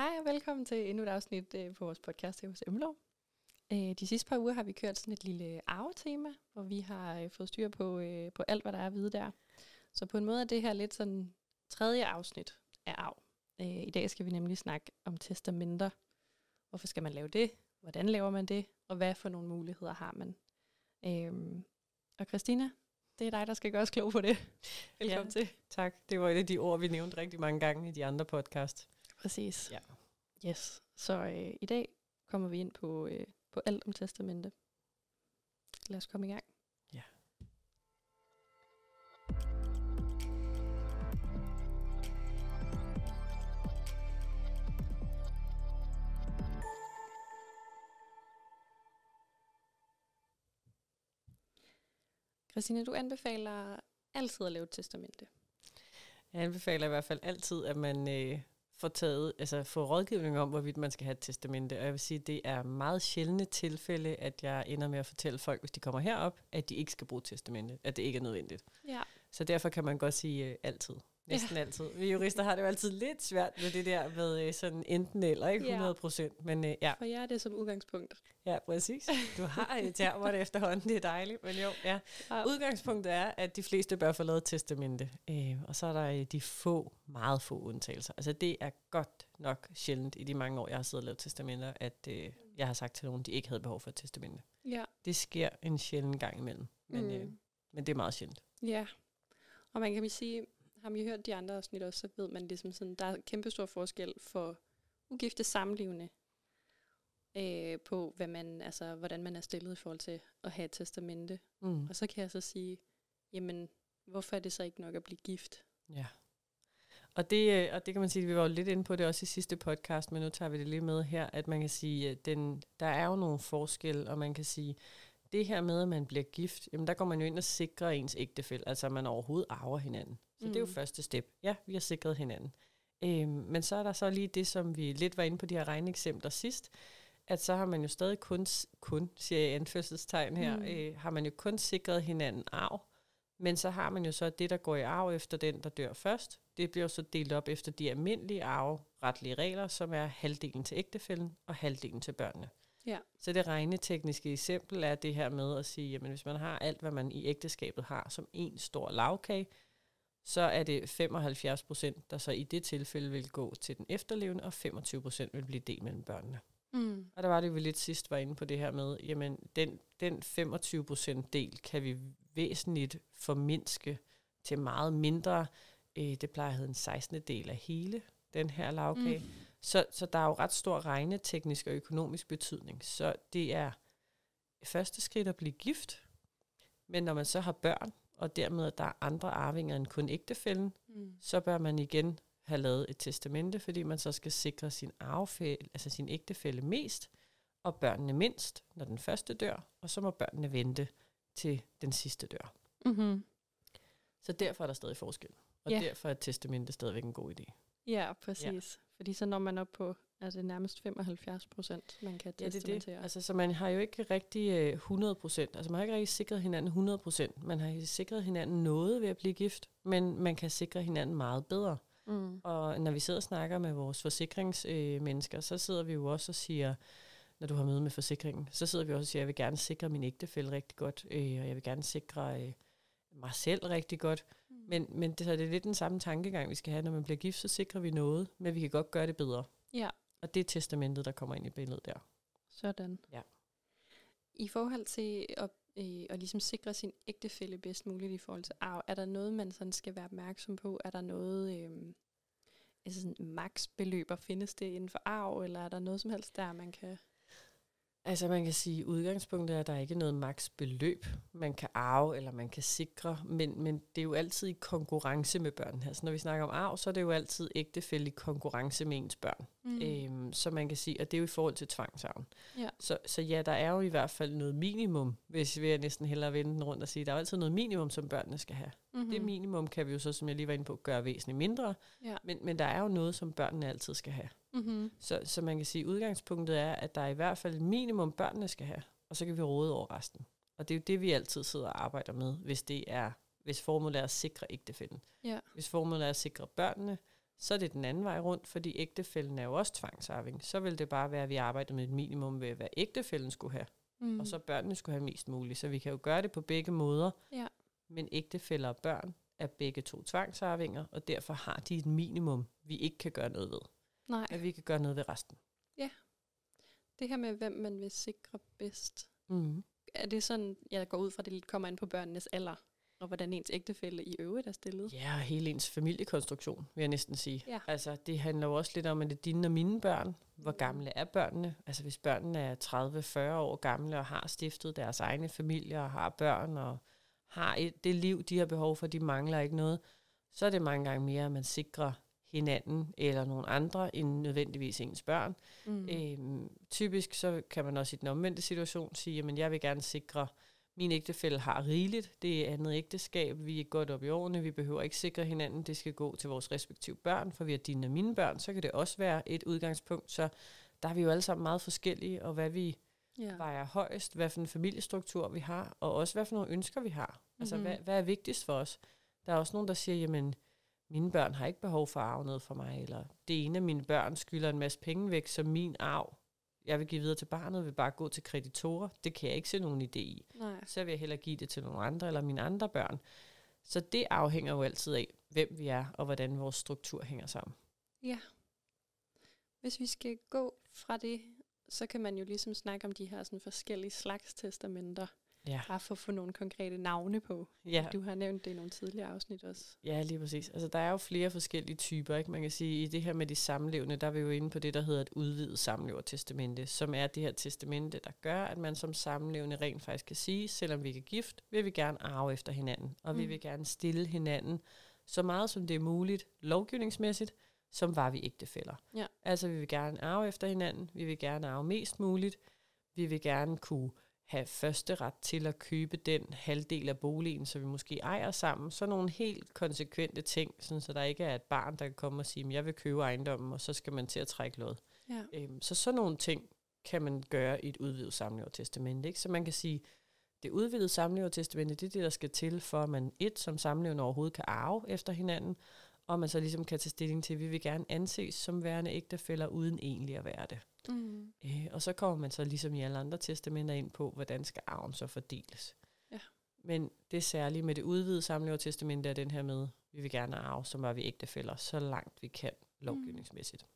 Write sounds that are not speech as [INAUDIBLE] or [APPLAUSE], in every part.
Hej og velkommen til endnu et afsnit øh, på vores podcast her hos Emlov. Øh, de sidste par uger har vi kørt sådan et lille arvetema, hvor vi har øh, fået styr på, øh, på alt, hvad der er at vide der. Så på en måde er det her lidt sådan tredje afsnit af arv. Øh, I dag skal vi nemlig snakke om testamenter. Hvorfor skal man lave det? Hvordan laver man det? Og hvad for nogle muligheder har man? Øh, og Christina, det er dig, der skal gøre os klog på det. Velkommen ja, til. Tak. Det var et af de ord, vi nævnte rigtig mange gange i de andre podcast. Præcis. Ja. Yes. Så øh, i dag kommer vi ind på, øh, på alt om testamente. Lad os komme i gang. Ja. Christina, du anbefaler altid at lave et testamente. Jeg anbefaler i hvert fald altid, at man øh, får taget, altså får rådgivning om, hvorvidt man skal have et testamente. Og jeg vil sige, det er meget sjældne tilfælde, at jeg ender med at fortælle folk, hvis de kommer herop, at de ikke skal bruge testamente, at det ikke er nødvendigt. Ja. Så derfor kan man godt sige øh, altid. Næsten ja. altid. Vi jurister har det jo altid lidt svært med det der med øh, sådan enten eller, ikke 100 procent. Ja. Men øh, ja. For jer er det som udgangspunkt. Ja, præcis. Du har et termer det [LAUGHS] efterhånden, det er dejligt. Men jo, ja. ja. Udgangspunktet er, at de fleste bør få lavet testamente. Øh, og så er der øh, de få, meget få undtagelser. Altså det er godt nok sjældent i de mange år, jeg har siddet og lavet testamenter, at øh, jeg har sagt til nogen, de ikke havde behov for et testamente. Ja. Det sker en sjælden gang imellem. Men, mm. øh, men det er meget sjældent. Ja, og man kan sige, har vi hørt de andre afsnit også, så ved man ligesom sådan, der er kæmpe stor forskel for ugifte samlevende øh, på, hvad man, altså, hvordan man er stillet i forhold til at have et testamente. Mm. Og så kan jeg så sige, jamen, hvorfor er det så ikke nok at blive gift? Ja. Og det, øh, og det kan man sige, vi var jo lidt inde på det også i sidste podcast, men nu tager vi det lige med her, at man kan sige, at den, der er jo nogle forskel, og man kan sige, det her med, at man bliver gift, jamen der går man jo ind og sikrer ens ægtefælle, altså at man overhovedet arver hinanden. Så mm. det er jo mm. første step. Ja, vi har sikret hinanden. Øhm, men så er der så lige det, som vi lidt var inde på de her regneeksempler sidst, at så har man jo stadig kun, kun siger jeg anførselstegn her, mm. øh, har man jo kun sikret hinanden arv, men så har man jo så det, der går i arv efter den, der dør først. Det bliver jo så delt op efter de almindelige arveretlige regler, som er halvdelen til ægtefælden og halvdelen til børnene. Ja. Så det regnetekniske eksempel er det her med at sige, at hvis man har alt, hvad man i ægteskabet har, som en stor lavkage, så er det 75 procent, der så i det tilfælde vil gå til den efterlevende, og 25 procent vil blive delt mellem børnene. Mm. Og der var det, vi lidt sidst var inde på det her med, jamen den, den 25 procent del kan vi væsentligt formindske til meget mindre. Øh, det plejer at hedde en 16. del af hele den her lavkage. Mm. Så, så der er jo ret stor regneteknisk og økonomisk betydning. Så det er første skridt at blive gift, men når man så har børn, og dermed at der er andre arvinger end kun ægtefælden, mm. så bør man igen have lavet et testamente, fordi man så skal sikre sin arvefæld, altså sin ægtefælle mest, og børnene mindst, når den første dør, og så må børnene vente til den sidste dør. Mm-hmm. Så derfor er der stadig forskel. Og yeah. derfor er et testamente stadigvæk en god idé. Ja, præcis. Ja. Fordi så når man op på er det nærmest 75 procent, man kan testamentere. Ja, det er det. Altså, så man har jo ikke rigtig 100 øh, procent. Altså man har ikke rigtig sikret hinanden 100 procent. Man har sikret hinanden noget ved at blive gift, men man kan sikre hinanden meget bedre. Mm. Og når vi sidder og snakker med vores forsikringsmennesker, øh, så sidder vi jo også og siger, når du har møde med forsikringen, så sidder vi også og siger, jeg vil gerne sikre min ægtefælle rigtig godt, øh, og jeg vil gerne sikre øh, mig selv rigtig godt. Men, men det, så det er lidt den samme tankegang, vi skal have. Når man bliver gift, så sikrer vi noget, men vi kan godt gøre det bedre. Ja. Og det er testamentet, der kommer ind i billedet der. Sådan. Ja. I forhold til at, øh, at ligesom sikre sin ægtefælle bedst muligt i forhold til arv, er der noget, man sådan skal være opmærksom på? Er der noget, øh, altså sådan maksbeløb, findes det inden for arv, eller er der noget som helst der, man kan... Altså man kan sige, at udgangspunktet er, at der ikke er noget maks beløb, man kan arve eller man kan sikre, men, men det er jo altid i konkurrence med børn. Altså når vi snakker om arv, så er det jo altid ægtefælde i konkurrence med ens børn. Mm. Øhm, så man kan sige, og det er jo i forhold til tvangsarven. Ja. Så, så ja, der er jo i hvert fald noget minimum, hvis vi næsten hellere vende den rundt og sige, der er altid noget minimum, som børnene skal have. Mm-hmm. Det minimum kan vi jo så, som jeg lige var inde på, gøre væsentligt mindre, ja. men, men der er jo noget, som børnene altid skal have. Mm-hmm. Så, så man kan sige, at udgangspunktet er, at der er i hvert fald et minimum, børnene skal have, og så kan vi råde over resten. Og det er jo det, vi altid sidder og arbejder med, hvis det er hvis formålet er at sikre ægtefælden. Ja. Hvis formålet er at sikre børnene, så er det den anden vej rundt, fordi ægtefælden er jo også tvangsarving. Så vil det bare være, at vi arbejder med et minimum ved, hvad ægtefælden skulle have, mm. og så børnene skulle have mest muligt. Så vi kan jo gøre det på begge måder, Ja. men ægtefæller og børn er begge to tvangsarvinger, og derfor har de et minimum, vi ikke kan gøre noget ved. Nej, At vi kan gøre noget ved resten. det her med, hvem man vil sikre bedst, Mm. er det sådan, jeg går ud fra, det kommer ind på børnenes alder, og hvordan ens ægtefælle i øvrigt er stillet? Ja, og hele ens familiekonstruktion, vil jeg næsten sige. Ja. Altså, det handler jo også lidt om, at det er dine og mine børn. Hvor gamle er børnene? Altså, hvis børnene er 30-40 år gamle og har stiftet deres egne familier og har børn og har et, det liv, de har behov for, de mangler ikke noget, så er det mange gange mere, at man sikrer hinanden eller nogle andre end nødvendigvis ens børn. Mm. Mm. Øhm, typisk så kan man også i den omvendte situation sige, at jeg vil gerne sikre, min ægtefælle har rigeligt, det er andet ægteskab, vi er godt op i årene, vi behøver ikke sikre hinanden, det skal gå til vores respektive børn, for vi er dine og mine børn, så kan det også være et udgangspunkt, så der er vi jo alle sammen meget forskellige, og hvad vi ja. vejer højst, hvad for en familiestruktur vi har, og også hvad for nogle ønsker vi har. Altså, Mhm. hvad, hvad er vigtigst for os? Der er også nogen, der siger, jamen, mine børn har ikke behov for at arve noget fra mig, eller det ene af mine børn skylder en masse penge væk, som min arv, jeg vil give videre til barnet, vil bare gå til kreditorer. Det kan jeg ikke se nogen idé i. Nej. Så vil jeg hellere give det til nogle andre, eller mine andre børn. Så det afhænger jo altid af, hvem vi er, og hvordan vores struktur hænger sammen. Ja. Hvis vi skal gå fra det, så kan man jo ligesom snakke om de her sådan forskellige slags testamenter. Ja, Bare for at få nogle konkrete navne på. ja. Du har nævnt det i nogle tidligere afsnit også. Ja, lige præcis. Altså, der er jo flere forskellige typer, ikke? Man kan sige, i det her med de samlevende, der er vi jo inde på det, der hedder et udvidet samlevertestamente, som er det her testamente, der gør, at man som samlevende rent faktisk kan sige, selvom vi ikke er gift, vil vi gerne arve efter hinanden, og mm. vi vil gerne stille hinanden så meget, som det er muligt, lovgivningsmæssigt, som var vi ægtefæller. Ja. Altså, vi vil gerne arve efter hinanden, vi vil gerne arve mest muligt, vi vil gerne kunne have første ret til at købe den halvdel af boligen, så vi måske ejer sammen. Så nogle helt konsekvente ting, sådan, så der ikke er et barn, der kan komme og sige, at jeg vil købe ejendommen, og så skal man til at trække lod. Ja. Øhm, så sådan nogle ting kan man gøre i et udvidet samlevertestamente. Ikke? Så man kan sige, det udvidede samlevertestamente, det er det, der skal til, for at man et som samlevende overhovedet kan arve efter hinanden, og man så ligesom kan tage stilling til, at vi vil gerne anses som værende ægtefæller, uden egentlig at være det. Mm. Øh, og så kommer man så ligesom i alle andre testamenter ind på, hvordan skal arven så fordeles. Ja. Men det særlige med det udvidede samlevertestamente er den her med, vi vil gerne arve, som var vi ægtefæller, så langt vi kan lovgivningsmæssigt.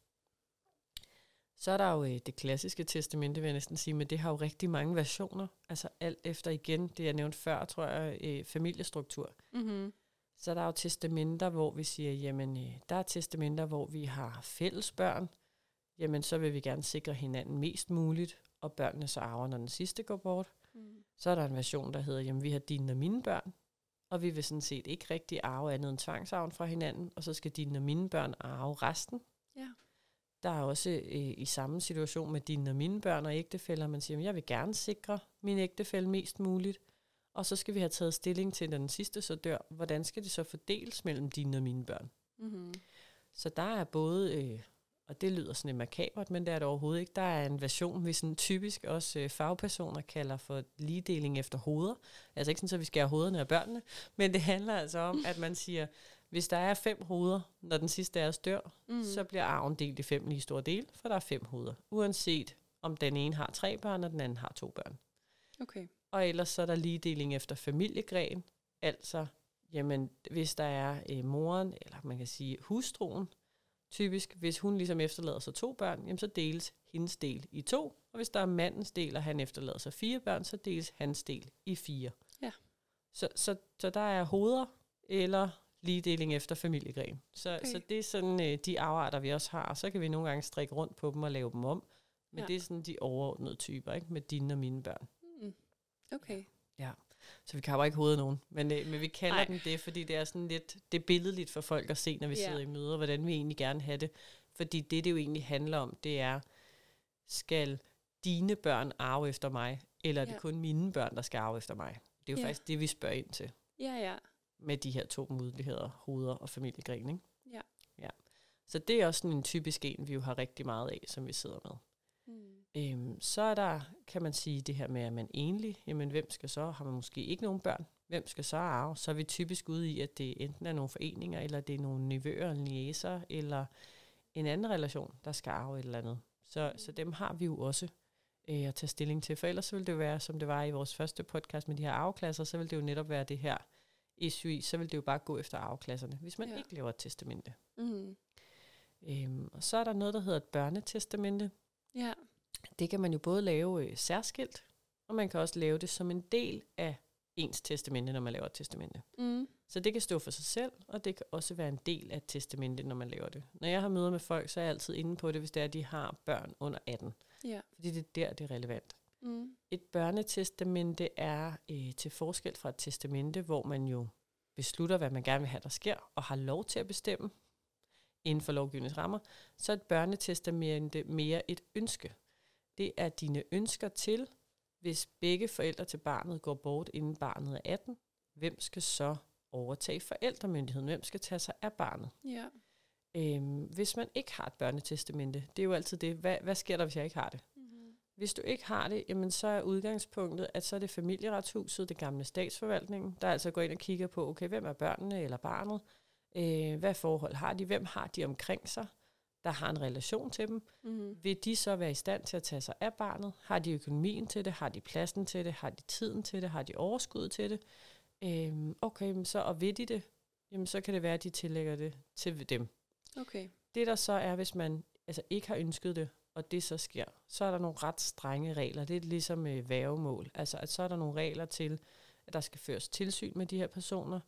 Så er der jo øh, det klassiske testamente, vil jeg næsten sige, men det har jo rigtig mange versioner. Altså alt efter igen, det jeg nævnte før, tror jeg, øh, familiestruktur. Mm-hmm. Så er der jo testamenter, hvor vi siger, jamen, øh, der er testamenter, hvor vi har fælles børn. Jamen, så vil vi gerne sikre hinanden mest muligt, og børnene så arver, når den sidste går bort. Mm. Så er der en version, der hedder, jamen, vi har dine og mine børn, og vi vil sådan set ikke rigtig arve andet end tvangsarven fra hinanden, og så skal dine og mine børn arve resten. Ja. Der er også øh, i samme situation med dine og mine børn og ægtefæller, man siger, jamen, jeg vil gerne sikre min ægtefælle mest muligt, og så skal vi have taget stilling til, når den sidste så dør, hvordan skal det så fordeles mellem dine og mine børn? Mm-hmm. Så der er både, øh, og det lyder sådan lidt makabert, men det er det overhovedet ikke, der er en version, vi sådan typisk også øh, fagpersoner kalder for ligedeling efter hoveder. Altså ikke sådan, at vi skærer hovederne af børnene, [LAUGHS] men det handler altså om, at man siger, hvis der er fem hoveder, når den sidste af os dør, Mm. mm. så bliver arven delt i fem lige store dele, for der er fem hoveder. Uanset om den ene har tre børn, og den anden har to børn. Okay. Og ellers så er der ligedeling efter familiegren, altså jamen, hvis der er øh, moren, eller man kan sige hustruen, typisk, hvis hun ligesom efterlader sig to børn, jamen, så deles hendes del i to, og hvis der er mandens del, og han efterlader sig fire børn, så deles hans del i fire. Ja. Så, så, så der er hoveder, eller ligedeling efter familiegren. Så, Okay. så det er sådan øh, de afarter, vi også har, så kan vi nogle gange strikke rundt på dem og lave dem om. Men Ja. ja. det er sådan de overordnede typer, ikke? med dine og mine børn. Mm. Okay. Så vi kapper ikke hovedet nogen. Men, øh, men vi kalder Nej. den det, fordi det er sådan lidt, det er billedligt for folk at se, når vi Ja. sidder i møder, hvordan vi egentlig gerne have det. Fordi det, det jo egentlig handler om, det er, skal dine børn arve efter mig, eller er det Ja. kun mine børn, der skal arve efter mig? Det er jo Ja. faktisk det, vi spørger ind til Ja, ja. med de her to muligheder, hoveder og familiegren. Ikke? Ja. ja. Så det er også sådan en typisk en, vi jo har rigtig meget af, som vi sidder med. Mm. Øhm, så er der, kan man sige, det her med, at man enlig, jamen hvem skal så, har man måske ikke nogen børn, hvem skal så arve? Så er vi typisk ude i, at det enten er nogle foreninger, eller det er nogle nivøer eller niæser, eller en anden relation, der skal arve et eller andet. Så, så dem har vi jo også øh, at tage stilling til. For ellers ville det jo være, som det var i vores første podcast med de her arveklasser, så vil det jo netop være det her issue, så vil det jo bare gå efter arveklasserne, hvis man ja. ikke laver et testamente. Mm. Øhm, og så er der noget, der hedder et børnetestamente. Ja. Det kan man jo både lave øh, særskilt, og man kan også lave det som en del af ens testamente, når man laver et testamente. Mm. Så det kan stå for sig selv, og det kan også være en del af et testamente, når man laver det. Når jeg har møder med folk, så er jeg altid inde på det, hvis det er, at de har børn under 18. Ja. Fordi det er der, det er relevant. Mm. Et børnetestamente er øh, til forskel fra et testamente, hvor man jo beslutter, hvad man gerne vil have, der sker, og har lov til at bestemme inden for lovgivningsrammer, så er et børnetestamente mere et ønske. Det er dine ønsker til, hvis begge forældre til barnet går bort, inden barnet er 18, hvem skal så overtage forældremyndigheden? Hvem skal tage sig af barnet? Ja. Øhm, hvis man ikke har et børnetestamente, det er jo altid det, hvad, hvad sker der, hvis jeg ikke har det? Mm. Hvis du ikke har det, jamen så er udgangspunktet, at så er det familieretshuset, det gamle statsforvaltningen, der altså går ind og kigger på, okay, hvem er børnene eller barnet? Øh, hvad forhold har de? Hvem har de omkring sig, der har en relation til dem? Mm. Vil de så være i stand til at tage sig af barnet? Har de økonomien til det? Har de pladsen til det? Har de tiden til det? Har de overskud til det? Øhm, okay, men så og ved de det, jamen så kan det være, at de tillægger det til dem. Okay. Det der så er, hvis man altså ikke har ønsket det, og det så sker, så er der nogle ret strenge regler. Det er ligesom øh, værgemål. Altså, at så er der nogle regler til, at der skal føres tilsyn med de her personer,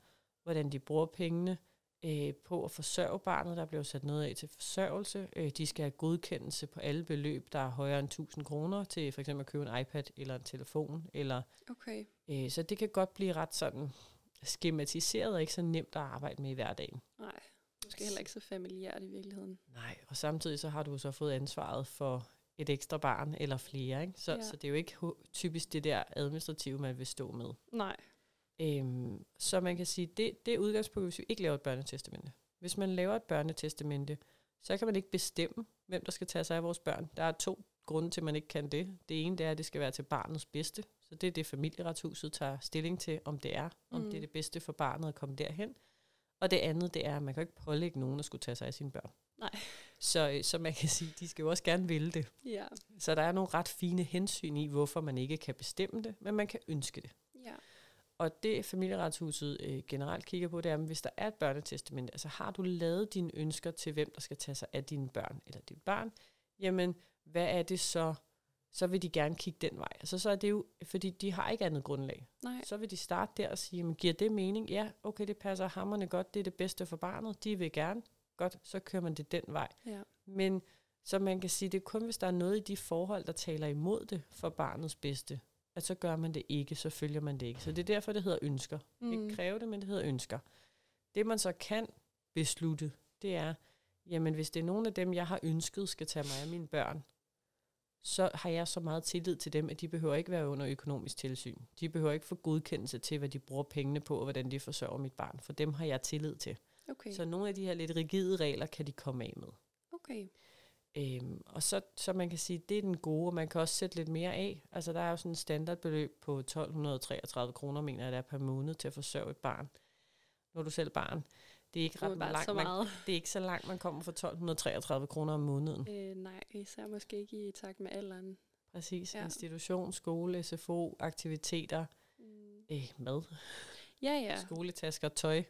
hvordan de bruger pengene øh, på at forsørge barnet. Der bliver sat noget af til forsørgelse. Øh, de skal have godkendelse på alle beløb, der er højere end 1000 kroner, til for eksempel at købe en iPad eller en telefon. Eller, Okay. øh, så det kan godt blive ret sådan skematiseret og ikke så nemt at arbejde med i hverdagen. Nej. Måske heller ikke så familiært i virkeligheden. Nej, og samtidig så har du så fået ansvaret for et ekstra barn eller flere, ikke? Så, Ja. så det er jo ikke typisk det der administrative, man vil stå med. Nej. Øhm, så man kan sige, det, det er udgangspunktet, hvis vi ikke laver et børnetestamente. Hvis man laver et børnetestamente, så kan man ikke bestemme, hvem der skal tage sig af vores børn. Der er to grunde til, at man ikke kan det. Det ene det er, at det skal være til barnets bedste. Så det er det, familieretshuset tager stilling til, om det er. Om Mm. det er det bedste for barnet at komme derhen. Og det andet, det er, at man kan ikke pålægge nogen at skulle tage sig af sine børn. Nej. Så, øh, så man kan sige, de skal jo også gerne ville det. Ja. Så der er nogle ret fine hensyn i, hvorfor man ikke kan bestemme det, men man kan ønske det. Og det familieretshuset øh, generelt kigger på, det er, at hvis der er et børnetestament, altså har du lavet dine ønsker til, hvem der skal tage sig af dine børn eller dit barn, jamen hvad er det så, så vil de gerne kigge den vej. Altså så er det jo, fordi de har ikke andet grundlag. Nej. Så vil de starte der og sige, men giver det mening? Ja, okay, det passer hammerne godt, det er det bedste for barnet, de vil gerne. Godt, så kører man det den vej. Ja. Men så man kan sige, det er kun, hvis der er noget i de forhold, der taler imod det for barnets bedste, at så gør man det ikke, så følger man det ikke. Så det er derfor, det hedder ønsker. Mm. Ikke kræve det, men det hedder ønsker. Det man så kan beslutte, det er, jamen hvis det er nogen af dem, jeg har ønsket, skal tage mig af mine børn, så har jeg så meget tillid til dem, at de behøver ikke være under økonomisk tilsyn. De behøver ikke få godkendelse til, hvad de bruger pengene på, og hvordan de forsørger mit barn. For dem har jeg tillid til. Okay. Så nogle af de her lidt rigide regler kan de komme af med. Okay. Øhm, og så, så man kan sige, det er den gode, og man kan også sætte lidt mere af. Altså der er jo sådan en standardbeløb på 1233 kroner, mener jeg, der er per måned til at forsørge et barn. Nu er du selv barn. Det er ikke ret langt, så man, meget. det er ikke så langt, man kommer for 1233 kroner om måneden. Øh, nej, især måske ikke i takt med alderen. Præcis. Ja. Ja. Institution, skole, SFO, aktiviteter, Mm. øh, mad, Ja, ja. ja. [LAUGHS] skoletasker, tøj.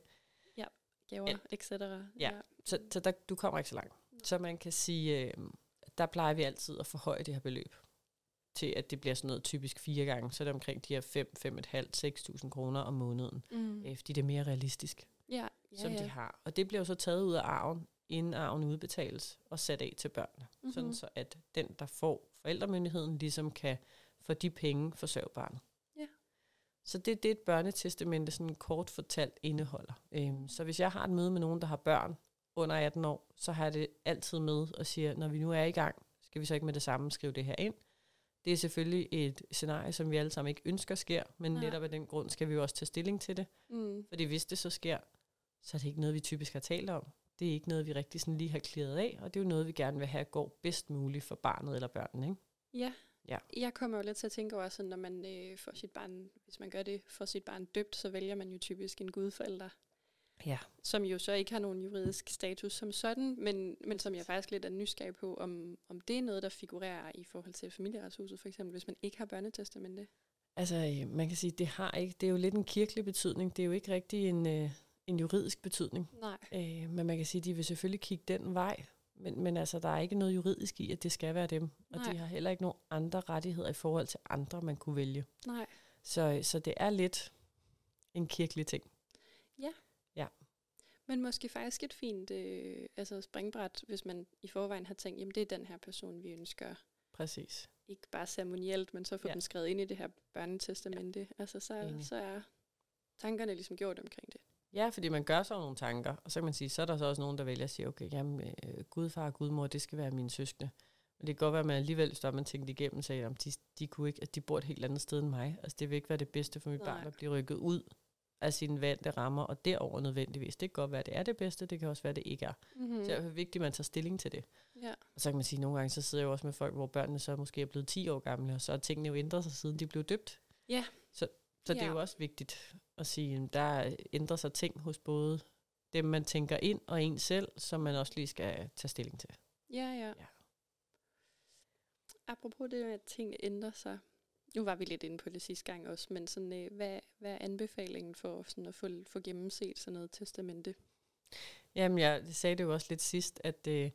Gaver, Ja. etc. Ja. Så, så der, du kommer ikke så langt. Så man kan sige, øh, der plejer vi altid at forhøje det her beløb til, at det bliver sådan noget typisk fire gange, så er det omkring de her 5, 5.500, 6.000 kroner om måneden, Mm. øh, fordi det er mere realistisk, Ja, ja, som ja. de har. Og det bliver jo så taget ud af arven, inden arven udbetales, og sat af til børnene, mm-hmm. sådan så at den, der får forældremyndigheden, ligesom kan for de penge forsørge barnet. Ja. Så det er det, et børnetestamente sådan kort fortalt indeholder. Øhm, så hvis jeg har et møde med nogen, der har børn under 18 år, så har jeg det altid med og siger, når vi nu er i gang, skal vi så ikke med det samme skrive det her ind. Det er selvfølgelig et scenarie, som vi alle sammen ikke ønsker sker, men Nej. netop af den grund skal vi jo også tage stilling til det. Mm. Fordi hvis det så sker, så er det ikke noget, vi typisk har talt om. Det er ikke noget, vi rigtig sådan lige har klaret af, og det er jo noget, vi gerne vil have går bedst muligt for barnet eller børnene. Ikke? Ja. Ja. Jeg kommer jo lidt til at tænke over, sådan, når man øh, får sit barn, hvis man gør det for sit barn døbt, så vælger man jo typisk en gudforælder, Ja. som jo så ikke har nogen juridisk status som sådan, men, men som jeg faktisk lidt er nysgerrig på, om, om det er noget, der figurerer i forhold til familieretshuset, for eksempel, hvis man ikke har børnetestamente. Altså, øh, man kan sige, det har ikke, det er jo lidt en kirkelig betydning. Det er jo ikke rigtig en, øh, en juridisk betydning. Nej. Øh, men man kan sige, de vil selvfølgelig kigge den vej. Men, men altså, der er ikke noget juridisk i, at det skal være dem. Og Nej. de har heller ikke nogen andre rettigheder i forhold til andre, man kunne vælge. Nej. Så, så det er lidt en kirkelig ting. Men måske faktisk et fint øh, altså springbræt, hvis man i forvejen har tænkt, jamen det er den her person, vi ønsker. Præcis. Ikke bare ceremonielt, men så få Ja. den skrevet ind i det her børnetestamente. Ja. Altså så, Enig. så er tankerne ligesom gjort omkring det. Ja, fordi man gør så nogle tanker, og så kan man sige, så er der så også nogen, der vælger at sige, okay, jamen, øh, gudfar og gudmor, det skal være mine søskende. Men det kan godt være, at man alligevel, der man tænkt igennem, sagde, at de, de, kunne ikke, at de bor et helt andet sted end mig. Altså, det vil ikke være det bedste for mit Nej. barn at blive rykket ud af sine vante rammer, og derover nødvendigvis. Det kan godt være, at det er det bedste, det kan også være, at det ikke er. Mm-hmm. Mm. Så det er vigtigt, at man tager stilling til det. Ja. Og så kan man sige, at nogle gange så sidder jeg jo også med folk, hvor børnene så måske er blevet 10 år gamle, og så har tingene jo ændret sig, siden de blev døbt. Ja. Så, så det er Ja. jo også vigtigt at sige, at der ændrer sig ting hos både dem, man tænker ind, og en selv, som man også lige skal tage stilling til. Ja, ja. Ja. Apropos det med, at tingene ændrer sig. Nu var vi lidt inde på det sidste gang også, men sådan, øh, hvad, hvad er anbefalingen for sådan at få, få gennemset sådan noget testamente? Jamen, jeg sagde det jo også lidt sidst, at øh,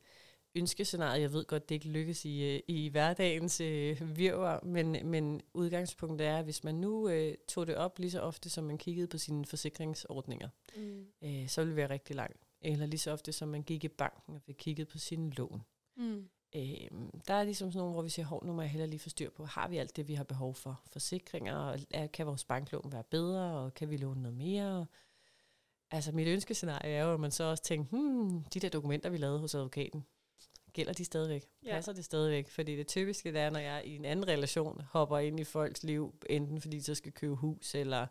ønskescenariet, jeg ved godt, det ikke lykkes i, øh, i hverdagens øh, virvar, men, men udgangspunktet er, at hvis man nu øh, tog det op lige så ofte, som man kiggede på sine forsikringsordninger, Mm. øh, så ville det være rigtig langt. Eller lige så ofte, som man gik i banken og fik kigget på sine lån. Mm. Øh, der er ligesom sådan nogle, hvor vi siger, hov, nu må jeg hellere lige få styr på, har vi alt det, vi har behov for? Forsikringer, og er, kan vores banklån være bedre, og kan vi låne noget mere? Altså mit ønskescenarie er jo, at man så også tænker, hmm, de der dokumenter, vi lavede hos advokaten, gælder de stadigvæk? Ja. Passer det stadigvæk? Fordi det typiske det er, når jeg i en anden relation hopper ind i folks liv, enten fordi de så skal købe hus, eller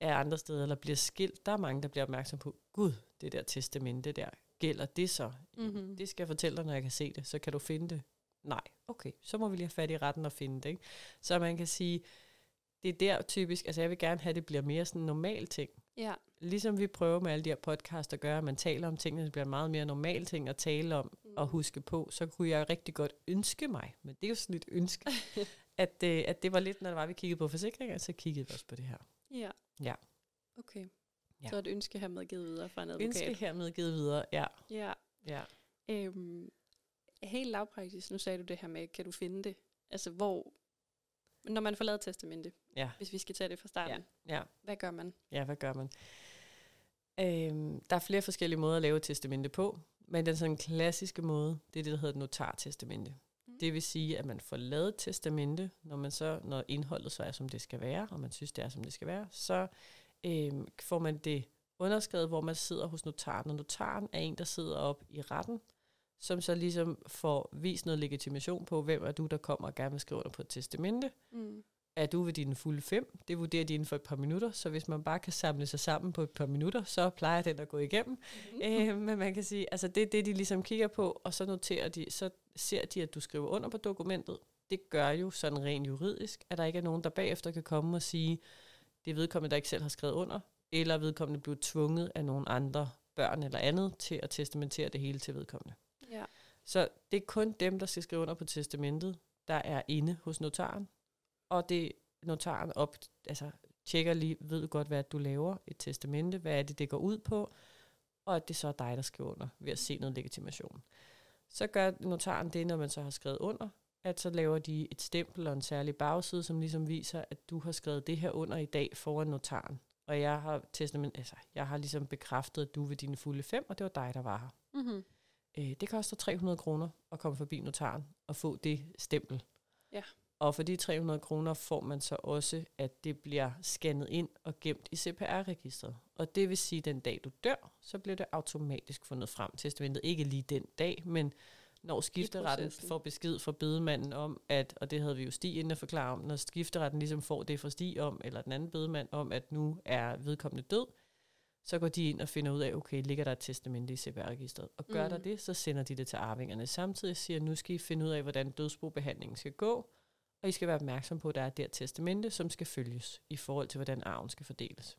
er andre steder, eller bliver skilt. Der er mange, der bliver opmærksom på, gud, det der testamente der, gælder det så? Mm-hmm. Det skal jeg fortælle dig, når jeg kan se det. Så kan du finde det? Nej. Okay, så må vi lige have fat i retten og finde det. Ikke? Så man kan sige, det er der typisk, altså jeg vil gerne have, at det bliver mere sådan en normal ting. Ja. Ligesom vi prøver med alle de her podcasts at gøre, at man taler om tingene, det bliver en meget mere normal ting at tale om Mm. og huske på, så kunne jeg rigtig godt ønske mig, men det er jo sådan et ønske, [LAUGHS] at, øh, at det var lidt, når det var, vi kiggede på forsikringer, så kiggede vi også på det her. Ja. Ja. Okay. Ja. Ja. Så et ønske hermed givet videre fra en advokat. Ønske hermed givet videre, ja. Ja. ja. Øhm, helt lavpraktisk, nu sagde du det her med, kan du finde det? Altså, hvor, når man får lavet testamente, Ja. hvis vi skal tage det fra starten, Ja. hvad gør man? Ja, hvad gør man? Øhm, der er flere forskellige måder at lave et testamente på, men den sådan klassiske måde, det er det, der hedder et notartestamente. Mm. Mm. Det vil sige, at man får lavet et testamente, når man så, når indholdet så er, som det skal være, og man synes, det er, som det skal være, så øhm, får man det underskrevet, hvor man sidder hos notaren. Og notaren er en, der sidder op i retten, som så ligesom får vist noget legitimation på, hvem er du, der kommer og gerne vil skrive under på et testamente Mm. er du ved dine fulde fem. Det vurderer de inden for et par minutter, så hvis man bare kan samle sig sammen på et par minutter, så plejer den at gå igennem. Mm. [LAUGHS] øh, men man kan sige, altså det er det, de ligesom kigger på, og så noterer de, så ser de, at du skriver under på dokumentet. Det gør jo sådan rent juridisk, at der ikke er nogen, der bagefter kan komme og sige, det er vedkommende, der ikke selv har skrevet under, eller vedkommende blev tvunget af nogle andre børn eller andet til at testamentere det hele til vedkommende. Ja. Så det er kun dem, der skal skrive under på testamentet, der er inde hos notaren. Og det notaren op, altså tjekker lige, ved du godt, hvad du laver, et testamente, hvad er det, det går ud på, og at det så er dig, der skriver under, ved at se noget legitimation. Så gør notaren det, når man så har skrevet under, at så laver de et stempel og en særlig bagside, som ligesom viser, at du har skrevet det her under i dag foran notaren. Og jeg har testament, altså, jeg har ligesom bekræftet, at du ved dine fulde fem, og det var dig, der var her. Mm-hmm. Øh, det koster 300 kroner at komme forbi notaren og få det stempel. Ja. Og for de 300 kroner får man så også, at det bliver scannet ind og gemt i CPR-registret. Og det vil sige, at den dag du dør, så bliver det automatisk fundet frem. Testamentet ikke lige den dag, men når skifteretten får besked fra bedemanden om, at, og det havde vi jo Stig inden at forklare om, når skifteretten ligesom får det fra Stig om, eller den anden bedemand om, at nu er vedkommende død, så går de ind og finder ud af, okay, ligger der et testamente i CPR-registret? Og gør mm. der det, så sender de det til arvingerne. Samtidig siger, nu skal I finde ud af, hvordan dødsbobehandlingen skal gå, og I skal være opmærksom på, at der er der testamente, som skal følges i forhold til, hvordan arven skal fordeles.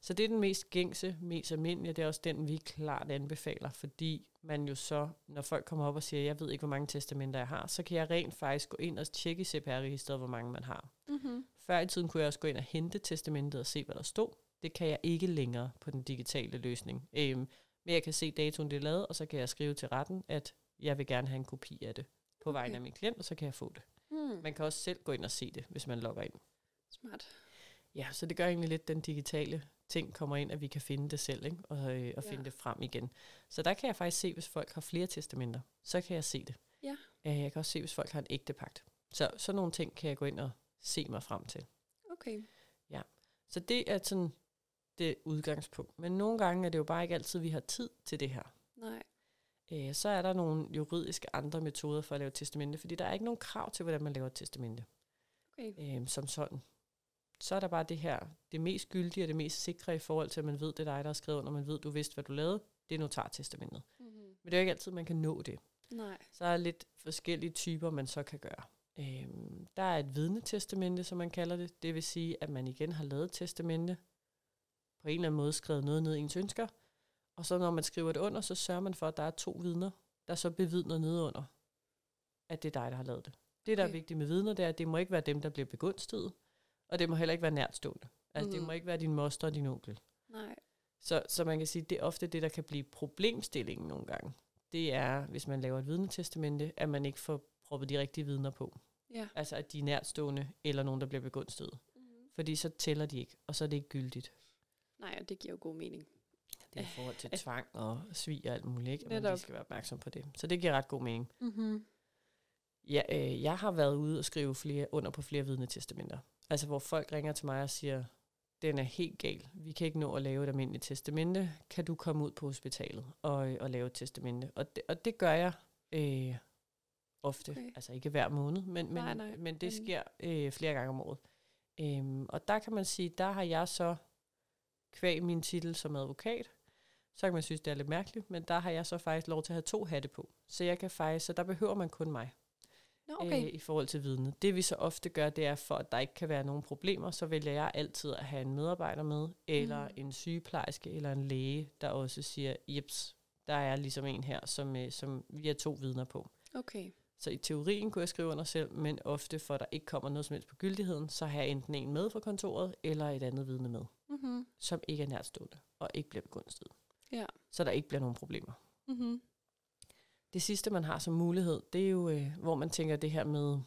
Så det er den mest gængse, mest almindelige, det er også den, vi klart anbefaler, fordi man jo så, når folk kommer op og siger, jeg ved ikke, hvor mange testamenter jeg har, så kan jeg rent faktisk gå ind og tjekke i CPR-registret, hvor mange man har. Mm-hmm. Før i tiden kunne jeg også gå ind og hente testamentet og se, hvad der stod. Det kan jeg ikke længere på den digitale løsning. Øhm, men jeg kan se datoen, det er lavet, og så kan jeg skrive til retten, at jeg vil gerne have en kopi af det på Okay. vegne af min klient, og så kan jeg få det. Mm. Man kan også selv gå ind og se det, hvis man logger ind. Smart. Ja, så det gør egentlig lidt, den digitale ting kommer ind, at vi kan finde det selv, ikke? Og, øh, og finde Ja. det frem igen. Så der kan jeg faktisk se, hvis folk har flere testamenter, så kan jeg se det. Ja. Øh, jeg kan også se, hvis folk har en ægte pagt. Så sådan nogle ting kan jeg gå ind og se mig frem til. Okay. Så det er sådan det udgangspunkt. Men nogle gange er det jo bare ikke altid, vi har tid til det her. Nej. Øh, så er der nogle juridiske andre metoder for at lave testamente, fordi der er ikke nogen krav til, hvordan man laver et testamente Okay. øh, som sådan. Så er der bare det her, det mest gyldige og det mest sikre i forhold til, at man ved, det er dig, der har skrevet under, man ved, du vidste, hvad du lavede, det er notartestamentet. Mm-hmm. Men det er jo ikke altid, man kan nå det. Nej. Så er der lidt forskellige typer, man så kan gøre. Øhm, der er et vidnetestamente, som man kalder det. Det vil sige, at man igen har lavet et testamente, på en eller anden måde skrevet noget ned i ens ønsker, og så når man skriver det under, så sørger man for, at der er to vidner, der så bevidner nedunder, at det er dig, der har lavet det. Det, der okay. er vigtigt med vidner, det er, at det må ikke være dem, der bliver begunstiget, og det må heller ikke være nærtstående. Altså, mm. det må ikke være din moster og din onkel. Nej. Så, så man kan sige, det er ofte det, der kan blive problemstillingen nogle gange. Det er, hvis man laver et vidnetestamente, at man ikke får proppet de rigtige vidner på. Ja. Altså at de er nærtstående, eller nogen, der bliver begunstiget. Mm-hmm. Fordi så tæller de ikke, og så er det ikke gyldigt. Nej, og det giver jo god mening. Det er i forhold til tvang og svig og alt muligt, ikke? Og man lige skal være opmærksom på det. Så det giver ret god mening. Mm-hmm. Ja, øh, jeg har været ude og skrive flere, under på flere vidnetestamenter. Altså hvor folk ringer til mig og siger, den er helt gal. Vi kan ikke nå at lave et almindeligt testamente. Kan du komme ud på hospitalet og, øh, og lave et testamente? Og det, og det gør jeg øh, ofte. Okay. Altså ikke hver måned, men, men, Nej, nej, men det sker øh, flere gange om året. Øhm, og der kan man sige, der har jeg så kvæg min titel som advokat. Så kan man synes, det er lidt mærkeligt, men der har jeg så faktisk lov til at have to hatte på. Så jeg kan faktisk, så der behøver man kun mig Nå, okay. øh, i forhold til vidnet. Det vi så ofte gør, det er for, at der ikke kan være nogen problemer, så vælger jeg altid at have en medarbejder med, eller Mm. en sygeplejerske, eller en læge, der også siger, jeps, der er ligesom en her, som, øh, som vi har to vidner på. Okay. Så i teorien kunne jeg skrive under selv, men ofte for at der ikke kommer noget som helst på gyldigheden, så har jeg enten en med fra kontoret, eller et andet vidne med, Mm-hmm. som ikke er nærtstående, og ikke bliver begunstiget. Ja. Så der ikke bliver nogen problemer. Mm-hmm. Det sidste, man har som mulighed, det er jo, øh, hvor man tænker det her med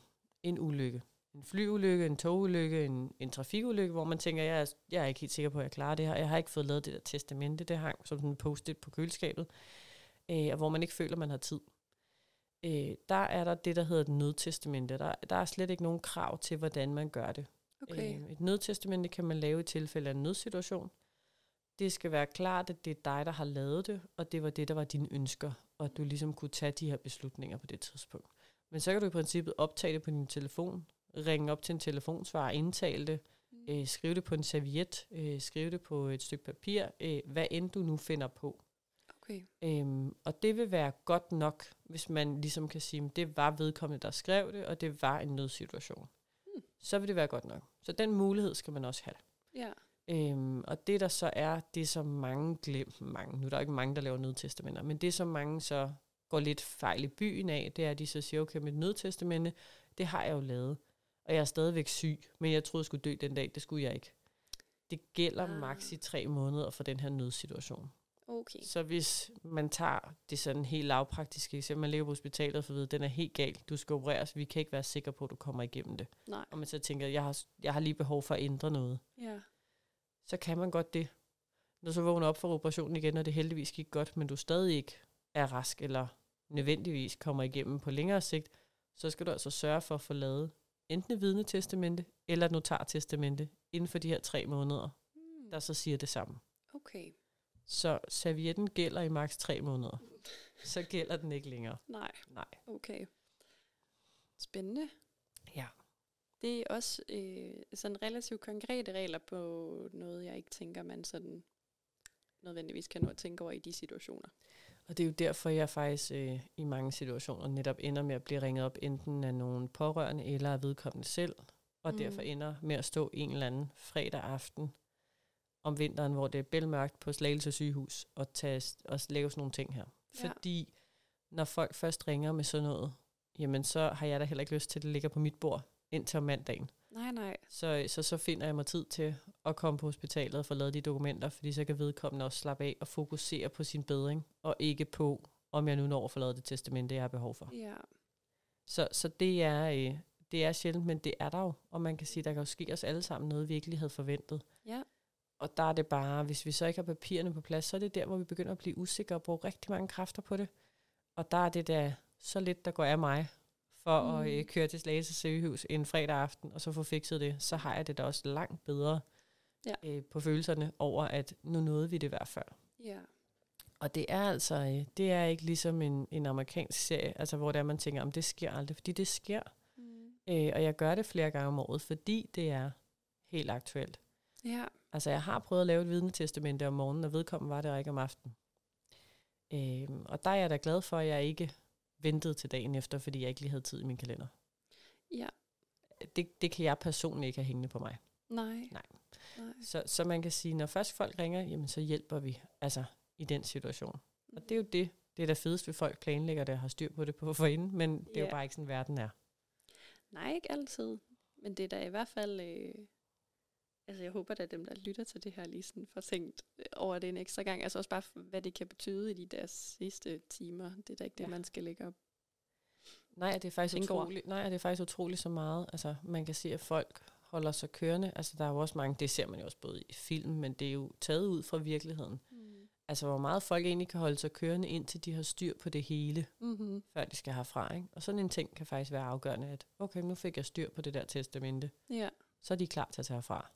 en ulykke. En flyulykke, en togulykke, en, en trafikulykke, hvor man tænker, jeg er, jeg er ikke helt sikker på, at jeg klarer det her. Jeg har ikke fået lavet det der testamente, det hang som sådan en post-it på køleskabet. Øh, og hvor man ikke føler, man har tid. Øh, der er der det, der hedder et nødtestamente. Der, der er slet ikke nogen krav til, hvordan man gør det. Okay. Øh, et nødtestamente kan man lave i tilfælde af en nødsituation. Det skal være klart, at det er dig, der har lavet det, og det var det, der var dine ønsker, og at du ligesom kunne tage de her beslutninger på det tidspunkt. Men så kan du i princippet optage det på din telefon, ringe op til en telefonsvarer, indtale det, Mm. øh, skrive det på en serviet, øh, skrive det på et stykke papir, øh, hvad end du nu finder på. Okay. Øhm, og det vil være godt nok, hvis man ligesom kan sige, at det var vedkommende, der skrev det, og det var en nødsituation. Hmm. Så vil det være godt nok. Så den mulighed skal man også have. Ja. Øhm, og det der så er, det som mange glemmer, mange, nu er der ikke mange, der laver nødtestamenter, men det som mange så går lidt fejl i byen af, det er, at de så siger, okay, mit nødtestamente, det har jeg jo lavet, og jeg er stadigvæk syg, men jeg troede, jeg skulle dø den dag, det skulle jeg ikke. Det gælder Ah. maks i tre måneder for den her nødsituation. Okay. Så hvis man tager det sådan helt lavpraktiske eksempel, man ligger på hospitalet og får at vide, den er helt gal, du skal opereres, vi kan ikke være sikre på, at du kommer igennem det. Nej. Og man så tænker, jeg har, jeg har lige behov for at ændre noget Ja. Så kan man godt det. Når så vågner op for operationen igen, og det heldigvis gik godt, men du stadig ikke er rask, eller nødvendigvis kommer igennem på længere sigt, så skal du altså sørge for at få lavet enten et vidnetestamente, eller et notartestamente, inden for de her tre måneder, Mm. der så siger det samme. Okay. Så servietten gælder i maks tre måneder. [LAUGHS] Så gælder den ikke længere. Nej. Nej. Okay. Spændende. Ja. Det er også øh, sådan relativt konkrete regler på noget, jeg ikke tænker, man sådan nødvendigvis kan nå at tænke over i de situationer. Og det er jo derfor, jeg faktisk øh, i mange situationer netop ender med at blive ringet op, enten af nogle pårørende eller af vedkommende selv, og mm. derfor ender med at stå en eller anden fredag aften om vinteren, hvor det er bælmørkt på Slagelse sygehus, og, tage, og lave sådan nogle ting her. Ja. Fordi når folk først ringer med sådan noget, jamen så har jeg da heller ikke lyst til, at det ligger på mit bord indtil om mandagen. Nej, nej. Så, så, så finder jeg mig tid til at komme på hospitalet og få lavet de dokumenter, fordi så kan vedkommende også slappe af og fokusere på sin bedring, og ikke på, om jeg nu når at få lavet det testamente, jeg har behov for. Ja. Så, så det, er, øh, det er sjældent, men det er der jo, og man kan sige, der kan jo ske os alle sammen noget, vi virkelig havde forventet. Ja. Og der er det bare, hvis vi så ikke har papirerne på plads, så er det der, hvor vi begynder at blive usikre og bruge rigtig mange kræfter på det. Og der er det der så lidt, der går af mig, for mm. at øh, køre til Slagelse sygehus en fredag aften, og så få fikset det, så har jeg det da også langt bedre ja. øh, på følelserne over, at nu nåede vi det i hvert fald. Ja. Og det er altså, øh, det er ikke ligesom en, en amerikansk serie, altså hvor der man tænker, om det sker aldrig, fordi det sker. Mm. Øh, og jeg gør det flere gange om året, fordi det er helt aktuelt. Ja. Altså jeg har prøvet at lave et vidnetestamente om morgenen, og vedkommende var det ikke om aftenen. Øh, og der er jeg da glad for, at jeg ikke ventede til dagen efter, fordi jeg ikke lige havde tid i min kalender. Ja. Det, det kan jeg personligt ikke have hængende på mig. Nej. Nej. Nej. Så, så man kan sige, når først folk ringer, jamen så hjælper vi altså i den situation. Mm. Og det er jo det, det er da fedest ved folk planlægger det og har styr på det på [LAUGHS] forinden, men det er jo bare ikke sådan, verden er. Nej, ikke altid. Men det er da i hvert fald... Øh, altså jeg håber at dem, der lytter til det her, lige sådan får tænkt øh, over det en ekstra gang. Altså også bare, hvad det kan betyde i de deres sidste timer. Det er da ikke det, ja. man skal lægge op. Nej, det er faktisk utroligt. Nej, det er faktisk utroligt så meget. Altså man kan se, at folk holder sig kørende. Altså der er jo også mange, det ser man jo også både i film, men det er jo taget ud fra virkeligheden. Mm. Altså hvor meget folk egentlig kan holde sig kørende, indtil de har styr på det hele, mm-hmm. før de skal herfra. Ikke? Og sådan en ting kan faktisk være afgørende, at okay, nu fik jeg styr på det der testamente. Ja. Så er de klar til at tage herfra.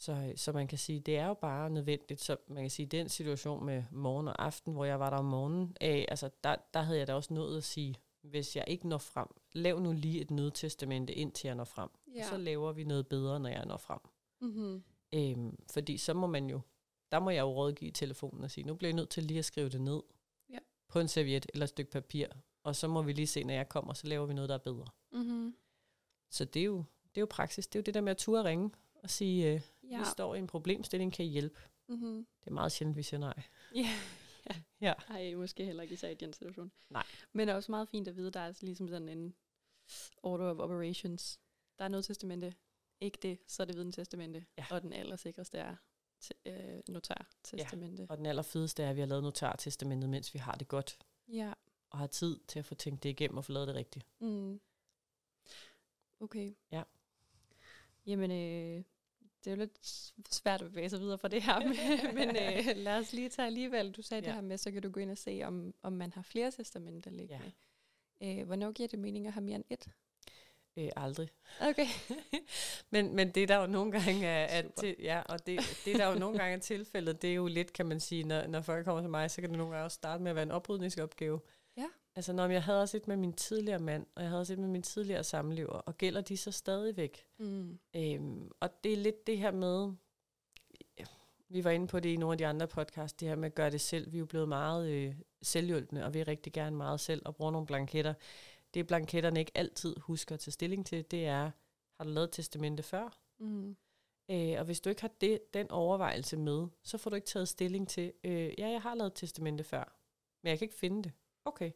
Så, så man kan sige, det er jo bare nødvendigt. Så man kan sige, den situation med morgen og aften, hvor jeg var der om morgenen, øh, altså der, der havde jeg da også nået at sige, hvis jeg ikke når frem, lav nu lige et nødtestamente, indtil jeg når frem. Ja. Og så laver vi noget bedre, når jeg når frem. Mm-hmm. Øhm, fordi så må man jo, der må jeg jo rådgive telefonen og sige, nu bliver jeg nødt til lige at skrive det ned ja. på en serviet eller et stykke papir, og så må vi lige se, når jeg kommer, så laver vi noget, der er bedre. Mm-hmm. Så det er, jo, det er jo praksis. Det er jo det der med at ture ringe og sige, øh, ja. vi står i en problemstilling, kan I hjælpe? Mm-hmm. Det er meget sjældent, vi siger nej. Ja. [LAUGHS] ja. ja. Ej, måske heller ikke især i den situation. Nej. Men det er også meget fint at vide, at der er ligesom sådan en order of operations. Der er noget testamente. Ikke det, så er det viden testamente. Ja. Og den allersikreste er øh, notar testamente. Ja. Og den allerfedeste er, at vi har lavet notar testamentet, mens vi har det godt. Ja. Og har tid til at få tænkt det igennem og få lavet det rigtigt. Mm. Okay. Ja. Jamen, øh, det er jo lidt svært at bevæge sig videre fra det her, men, [LAUGHS] men øh, lad os lige tage alligevel. Du sagde ja. det her med, så kan du gå ind og se, om, om man har flere testamenter liggende. Ja. Øh, hvornår giver det mening at have mere end et? Øh, aldrig. Okay. [LAUGHS] men, men det der jo nogle gange er, at til, ja, og det, det der jo nogle gange er tilfældet, det er jo lidt, kan man sige, når, når folk kommer til mig, så kan det nogle gange også starte med at være en oprydningsopgave. Altså, når jeg havde også et med min tidligere mand, og jeg havde også et med min tidligere samlever, og gælder de så stadigvæk? Mm. Øhm, og det er lidt det her med, vi var inde på det i nogle af de andre podcasts, det her med at gøre det selv. Vi er jo blevet meget øh, selvhjulpende, og vi rigtig gerne meget selv og bruge nogle blanketter. Det blanketterne ikke altid husker at tage stilling til, det er, har du lavet testamente før? Mm. Øh, og hvis du ikke har det, den overvejelse med, så får du ikke taget stilling til, øh, ja, jeg har lavet testamente før, men jeg kan ikke finde det. Okay,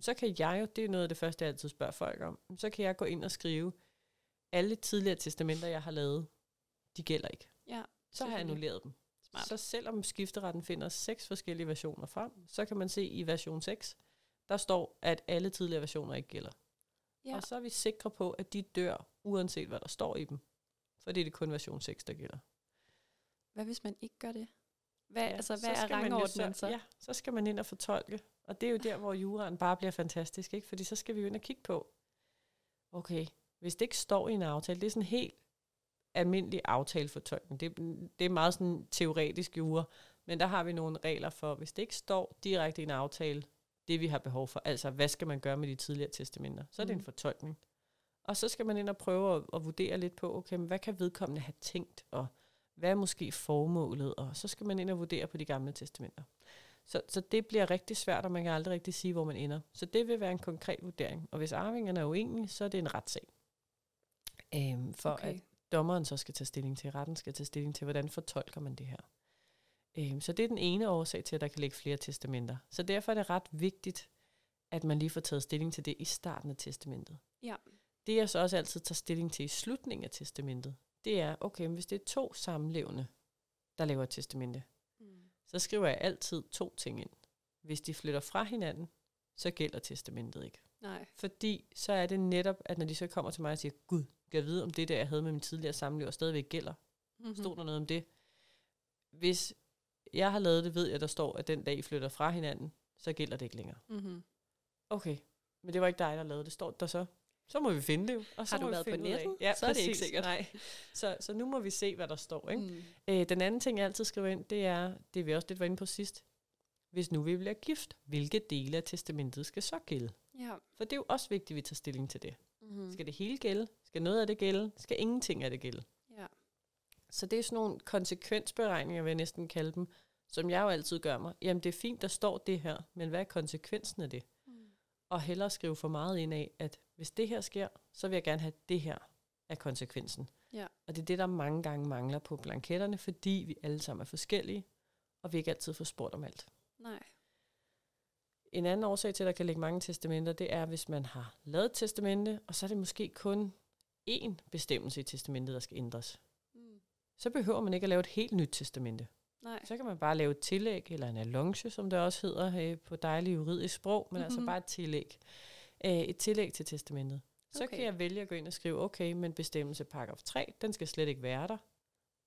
så kan jeg jo, det er noget af det første, jeg altid spørger folk om, så kan jeg gå ind og skrive, alle tidligere testamenter, jeg har lavet, de gælder ikke. Ja, så har jeg annulleret dem. Smart. Så selvom skifteretten finder seks forskellige versioner frem, så kan man se i version 6, der står, at alle tidligere versioner ikke gælder. Ja. Og så er vi sikre på, at de dør, uanset hvad der står i dem. For det er det kun version 6, der gælder. Hvad hvis man ikke gør det? Hvad, ja, altså, hvad er rangordnen så? Ja, så skal man ind og fortolke. Og det er jo der, hvor juraen bare bliver fantastisk, ikke? Fordi så skal vi jo ind og kigge på, okay, hvis det ikke står i en aftale, det er sådan en helt almindelig aftalefortolkning. Det, det er meget sådan teoretisk jura, men der har vi nogle regler for, hvis det ikke står direkte i en aftale, det vi har behov for, altså hvad skal man gøre med de tidligere testamenter, så er det mm. en fortolkning. Og så skal man ind og prøve at, at vurdere lidt på, okay, men hvad kan vedkommende have tænkt, og Hvad er måske formålet? Og så skal man ind og vurdere på de gamle testamenter. Så, så det bliver rigtig svært, og man kan aldrig rigtig sige, hvor man ender. Så det vil være en konkret vurdering. Og hvis arvingerne er uenige, så er det en retssag. Øhm, for okay. at dommeren så skal tage stilling til, retten skal tage stilling til, hvordan fortolker man det her. Øhm, så det er den ene årsag til, at der kan ligge flere testamenter. Så derfor er det ret vigtigt, at man lige får taget stilling til det i starten af testamentet. Ja. Det jeg så også altid tager stilling til i slutningen af testamentet, det er, okay, hvis det er to samlevende, der laver et testamente, mm. så skriver jeg altid to ting ind. Hvis de flytter fra hinanden, så gælder testamentet ikke. Nej. Fordi så er det netop, at når de så kommer til mig og siger, Gud, kan jeg vide, om det der, jeg havde med min tidligere samlever, stadigvæk gælder? Mm-hmm. Stod der noget om det? Hvis jeg har lavet det, ved jeg, der står, at den dag I flytter fra hinanden, så gælder det ikke længere. Mm-hmm. Okay, men det var ikke dig, der lavede det. Står der så? Så må vi finde det Og så har du været på nettet? Ja, så er det ikke sikkert. Nej. Så, så nu må vi se, hvad der står. Ikke? Mm. Øh, den anden ting, jeg altid skriver ind, det er, det vi også lidt var inde på sidst, hvis nu vi bliver gift, hvilke dele af testamentet skal så gælde? Ja. For det er jo også vigtigt, at vi tager stilling til det. Mm-hmm. Skal det hele gælde? Skal noget af det gælde? Skal ingenting af det gælde? Ja. Så det er sådan nogle konsekvensberegninger, vil jeg næsten kalde dem, som jeg jo altid gør mig. Jamen det er fint, der står det her, men hvad er konsekvensen af det? Og hellere skrive for meget ind af, at hvis det her sker, så vil jeg gerne have det her af konsekvensen. Ja. Og det er det, der mange gange mangler på blanketterne, fordi vi alle sammen er forskellige, og vi ikke altid får spurgt om alt. Nej. En anden årsag til, at der kan ligge mange testamenter, det er, hvis man har lavet et testamente, og så er det måske kun én bestemmelse i testamentet, der skal ændres. Mm. Så behøver man ikke at lave et helt nyt testamente. Nej. Så kan man bare lave et tillæg, eller en allonge, som det også hedder øh, på dejligt juridisk sprog, men mm-hmm. altså bare et tillæg. Øh, et tillæg til testamentet. Så okay. kan jeg vælge at gå ind og skrive, okay, men bestemmelse paragraf 3, den skal slet ikke være der.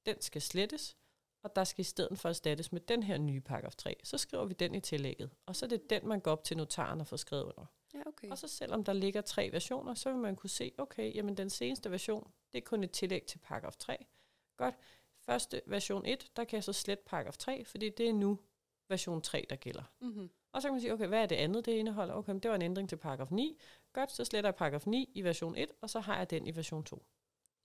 Den skal slettes, og der skal i stedet for erstattes med den her nye paragraf 3. Så skriver vi den i tillægget, og så er det den, man går op til notaren og får skrevet under. Ja, okay. Og så selvom der ligger tre versioner, så vil man kunne se, okay, jamen den seneste version, det er kun et tillæg til paragraf 3. Godt. Første version 1, der kan jeg så slette paragraf 3, fordi det er nu version 3, der gælder. Mm-hmm. Og så kan man sige, okay, hvad er det andet, det indeholder? Okay, det var en ændring til paragraf 9. Godt, så sletter jeg paragraf 9 i version 1, og så har jeg den i version 2.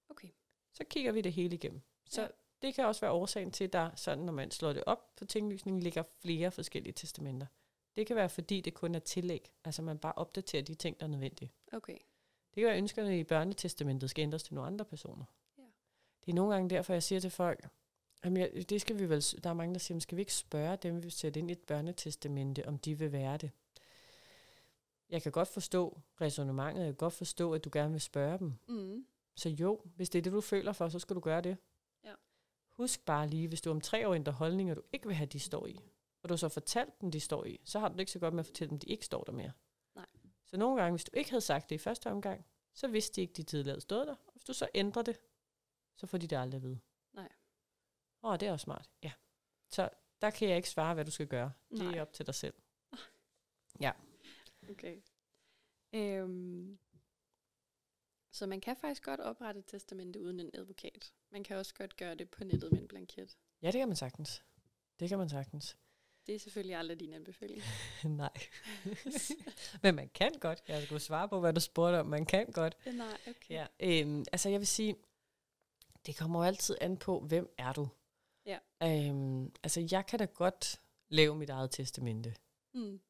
Okay. Så kigger vi det hele igennem. Så ja. det kan også være årsagen til, at der, sådan, når man slår det op på tinglysningen, ligger flere forskellige testamenter. Det kan være, fordi det kun er tillæg. Altså man bare opdaterer de ting, der er nødvendige. Okay. Det kan være, at ønskerne i børnetestamentet skal ændres til nogle andre personer. Det er nogle gange derfor, jeg siger til folk, Jamen, ja, det skal vi vel, der er mange, der siger, skal vi ikke spørge dem, vi sætter ind i et børnetestamente, om de vil være det? Jeg kan godt forstå resonemanget, jeg kan godt forstå, at du gerne vil spørge dem. Mm. Så jo, hvis det er det, du føler for, så skal du gøre det. Ja. Husk bare lige, hvis du om tre år ændrer holdninger, du ikke vil have, de står i, og du så fortalt dem, de står i, så har du det ikke så godt med at fortælle dem, de ikke står der mere. Nej. Så nogle gange, hvis du ikke havde sagt det i første omgang, så vidste de ikke, de tidligere stod der. Og hvis du så ændrer det, så får de det aldrig at vide. Nej. Åh, oh, det er også smart. Ja. Så der kan jeg ikke svare, hvad du skal gøre. Det er op til dig selv. [LAUGHS] Ja. Okay. Øhm, så man kan faktisk godt oprette et testamente uden en advokat. Man kan også godt gøre det på nettet med en blanket. Ja, det kan man sagtens. Det kan man sagtens. Det er selvfølgelig aldrig din anbefaling. [LAUGHS] Nej. [LAUGHS] Men man kan godt. Jeg skulle svare på, hvad du spurgte om. Man kan godt. Nej, okay. Ja, øhm, altså jeg vil sige, det kommer jo altid an på, hvem er du? Ja. Øhm, altså jeg kan da godt lave mit eget testamente, Mm.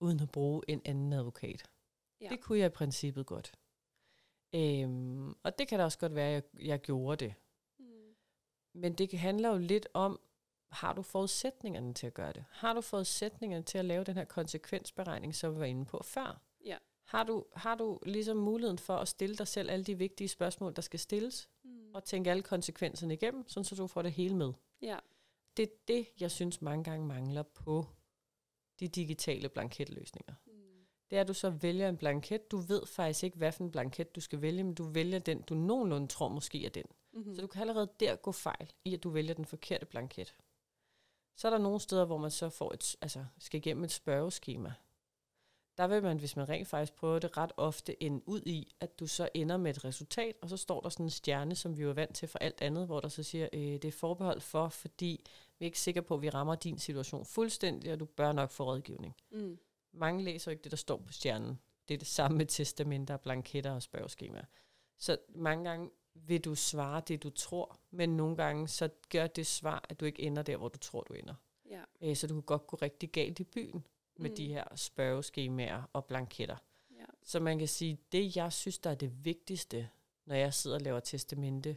uden at bruge en anden advokat. Ja. Det kunne jeg i princippet godt. Øhm, og det kan da også godt være, at jeg, jeg gjorde det. Mm. Men det handler jo lidt om, har du forudsætningerne til at gøre det? Har du forudsætningerne til at lave den her konsekvensberegning, som vi var inde på før? Ja. Har du, har du ligesom muligheden for at stille dig selv alle de vigtige spørgsmål, der skal stilles. Og tænke alle konsekvenserne igennem, sådan så du får det hele med? Ja. Det er det, jeg synes mange gange mangler på de digitale blanketløsninger. Mm. Det er, at du så vælger en blanket. Du ved faktisk ikke, hvad for en blanket du skal vælge, men du vælger den, du nogenlunde tror måske er den. Mm-hmm. Så du kan allerede der gå fejl i, at du vælger den forkerte blanket. Så er der nogle steder, hvor man så får et, altså, skal igennem et spørgeskema. Der vil man, hvis man rent faktisk prøver det ret ofte, ende ud i, at du så ender med et resultat, og så står der sådan en stjerne, som vi jo er vant til for alt andet, hvor der så siger, øh, det er forbeholdt for, fordi vi er ikke sikre på, at vi rammer din situation fuldstændig, og du bør nok få rådgivning. Mm. Mange læser ikke det, der står på stjernen. Det er det samme med testamenter, blanketter og spørgeskemaer. Så mange gange vil du svare det, du tror, men nogle gange så gør det svar, at du ikke ender der, hvor du tror, du ender. Ja. Øh, så du kan godt gå rigtig galt i byen med Mm. de her spørgeskemaer og blanketter. Ja. Så man kan sige, det jeg synes, der er det vigtigste, når jeg sidder og laver testamente,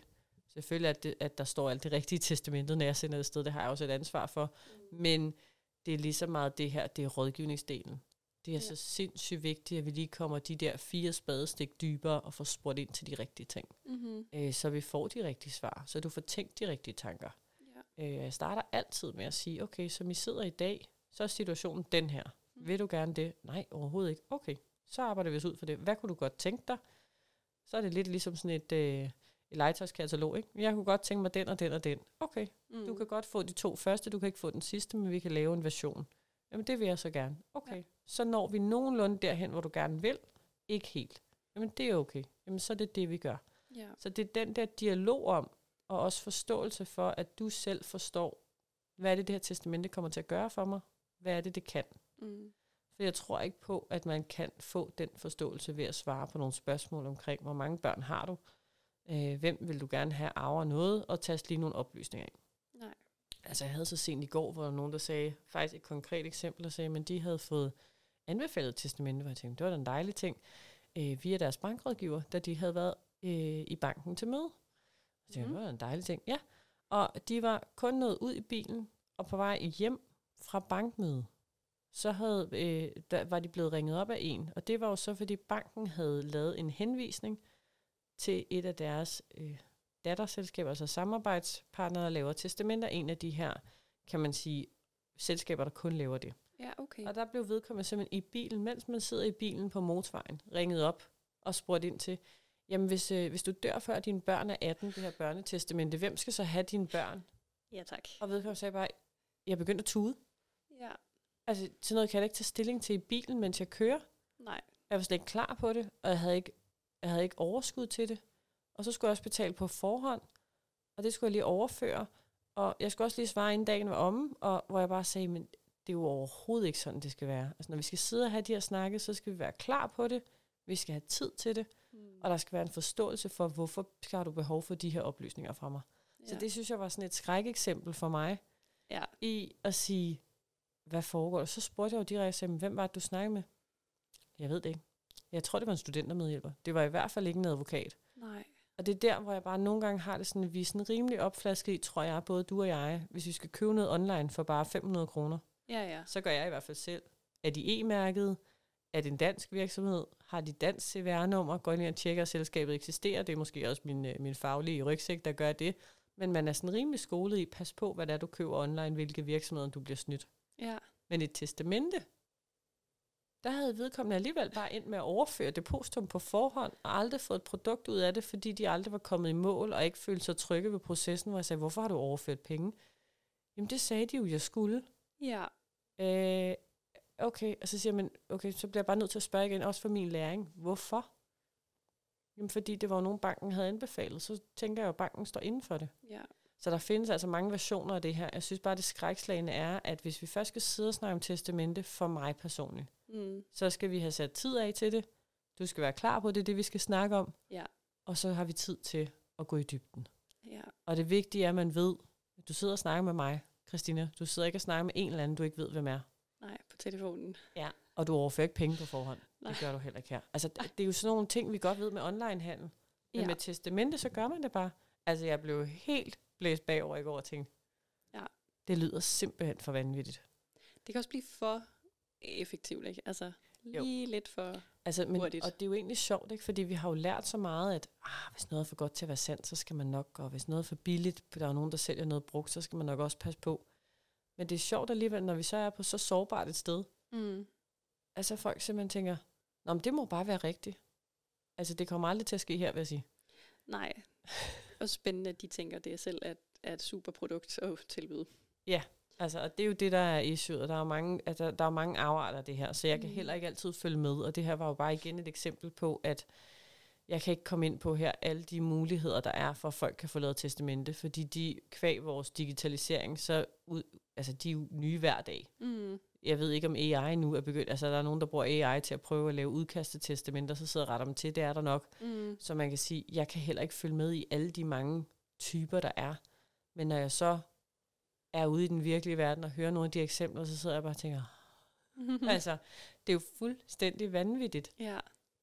selvfølgelig at, det, at der står alt det rigtige i testamentet, når jeg sender det sted, det har jeg også et ansvar for, Mm. men det er lige så meget det her, det er rådgivningsdelen. Det er Ja. så sindssygt vigtigt, at vi lige kommer de der fire spadestik dybere og får spurgt ind til de rigtige ting. Mm-hmm. Øh, så vi får de rigtige svar, så du får tænkt de rigtige tanker. Ja. Øh, jeg starter altid med at sige, okay, som I sidder i dag, så er situationen den her. Mm. Vil du gerne det? Nej, overhovedet ikke. Okay, så arbejder vi os ud for det. Hvad kunne du godt tænke dig? Så er det lidt ligesom sådan et, øh, et legetøjskatalog, ikke? Jeg kunne godt tænke mig den og den og den. Okay, Mm. du kan godt få de to første, du kan ikke få den sidste, men vi kan lave en version. Jamen det vil jeg så gerne. Okay, Ja. ja. så når vi nogenlunde derhen, hvor du gerne vil. Ikke helt. Jamen det er okay. Jamen så er det det, vi gør. Ja. Så det er den der dialog om, og også forståelse for, at du selv forstår, hvad er det, det her testamente kommer til at gøre for mig? Hvad er det, det kan? Mm. For jeg tror ikke på, at man kan få den forståelse ved at svare på nogle spørgsmål omkring, hvor mange børn har du? Øh, hvem vil du gerne have arver noget? Og taste lige nogle oplysninger ind. Nej. Altså jeg havde så sent i går, hvor der var nogen, der sagde, faktisk et konkret eksempel, der sagde, men de havde fået anbefalet testamente, hvor jeg tænkte, det var da en dejlig ting, øh, via deres bankrådgiver, da de havde været øh, i banken til møde. Jeg tænkte, Mhm. det var en dejlig ting. Ja, og de var kun nået ud i bilen, og på vej hjem fra bankmøde, så havde, øh, der var de blevet ringet op af en, og det var jo så, fordi banken havde lavet en henvisning til et af deres øh, datterselskaber, altså samarbejdspartnere, der laver testamenter, en af de her, kan man sige, selskaber, der kun laver det. Ja, okay. Og der blev vedkommende simpelthen i bilen, mens man sidder i bilen på motorvejen, ringet op og spurgt ind til, jamen hvis, øh, hvis du dør før dine børn er 18, det her børnetestamente, hvem skal så have dine børn? Ja, tak. Og vedkommende sagde bare, jeg begyndte at tude. Ja. Altså, sådan noget kan jeg da ikke tage stilling til i bilen, mens jeg kører. Nej. Jeg var slet ikke klar på det, og jeg havde ikke, jeg havde ikke overskud til det. Og så skulle jeg også betale på forhånd, og det skulle jeg lige overføre. Og jeg skulle også lige svare, inden dagen var omme, og hvor jeg bare sagde, men det er jo overhovedet ikke sådan, det skal være. Altså, når vi skal sidde og have de her snakke, så skal vi være klar på det. Vi skal have tid til det, Mm. og der skal være en forståelse for, hvorfor skal du behov for de her oplysninger fra mig. Så Ja. det synes jeg var sådan et skrækeksempel for mig, Ja. i at sige, hvad foregår der? Så spurgte jeg jo direkte, hvem var det, du snakkede med? Jeg ved det ikke. Jeg tror, det var en studentermedhjælper. Det var i hvert fald ikke en advokat. Nej. Og det er der, hvor jeg bare nogle gange har det sådan, at vi er sådan rimelig opflasket i, tror jeg, både du og jeg, hvis vi skal købe noget online for bare 500 kroner. Ja, ja. Så gør jeg i hvert fald selv. Er de e-mærket? Er det en dansk virksomhed? Har de dansk CVR-nummer? Går ind og tjekker, at selskabet eksisterer. Det er måske også min, øh, min faglige rygsæk, der gør det. Men man er sådan rimelig skolet i, pas på, hvad det er, du køber online, hvilke virksomheder du bliver snydt. Ja. Men et testamente, der havde vedkommende alligevel bare ind med at overføre depositum på forhånd, og aldrig fået et produkt ud af det, fordi de aldrig var kommet i mål, og ikke følte sig trygge ved processen, hvor jeg sagde, hvorfor har du overført penge? Jamen det sagde de jo, jeg skulle. Ja. Øh, okay, og så siger man, okay, så bliver jeg bare nødt til at spørge igen, også for min læring. Hvorfor? Jamen fordi det var jo nogen, banken havde anbefalet, så tænker jeg jo, at banken står inden for det. Ja. Så der findes altså mange versioner af det her. Jeg synes bare, det skrækslagende er, at hvis vi først skal sidde og snakke om testamente for mig personligt, Mm. så skal vi have sat tid af til det. Du skal være klar på det, det vi skal snakke om. Ja. Og så har vi tid til at gå i dybden. Ja. Og det vigtige er, at man ved, at du sidder og snakker med mig, Christina. Du sidder ikke og snakker med en eller anden, du ikke ved, hvem er. Nej, på telefonen. Ja. Og du overfører ikke penge på forhånd. Nej. Det gør du heller ikke her. Altså, det, det er jo sådan nogle ting, vi godt ved med onlinehandel. Men Ja. med testamente, så gør man det bare. Altså, jeg blev helt blæst bagover i går og tænkte, Ja. det lyder simpelthen for vanvittigt. Det kan også blive for effektivt, ikke? Altså, lige lidt for... Altså, men, Hurtigt. og det er jo egentlig sjovt, ikke? fordi vi har jo lært så meget, at ah, hvis noget er for godt til at være sandt, så skal man nok, og hvis noget er for billigt, der er nogen, der sælger noget brugt, så skal man nok også passe på. Men det er sjovt alligevel, når vi så er på så sårbart et sted, Mm. altså folk simpelthen tænker, Nå, men det må bare være rigtigt. Altså, det kommer aldrig til at ske her, vil jeg sige. Nej. Og spændende, at de tænker, det er selv er, er et super produkt at tilbyde. Altså, og det er jo det, der er issue, og der er jo mange, altså, der er mange afarter af det her, så jeg kan Mm. heller ikke altid følge med, og det her var jo bare igen et eksempel på, at jeg kan ikke komme ind på her alle de muligheder, der er for, at folk kan få lavet testamente, fordi de kvæg vores digitalisering, så ud, altså de er jo nye hver dag. Mm. Jeg ved ikke, om AI nu er begyndt, altså der er nogen, der bruger AI til at prøve at lave udkast til testamenter, så sidder retter dem til, det er der nok. Mm. Så man kan sige, jeg kan heller ikke følge med i alle de mange typer, der er. Men når jeg så er ude i den virkelige verden og hører nogle af de eksempler, så sidder jeg bare og tænker, [LAUGHS] altså, det er jo fuldstændig vanvittigt, ja.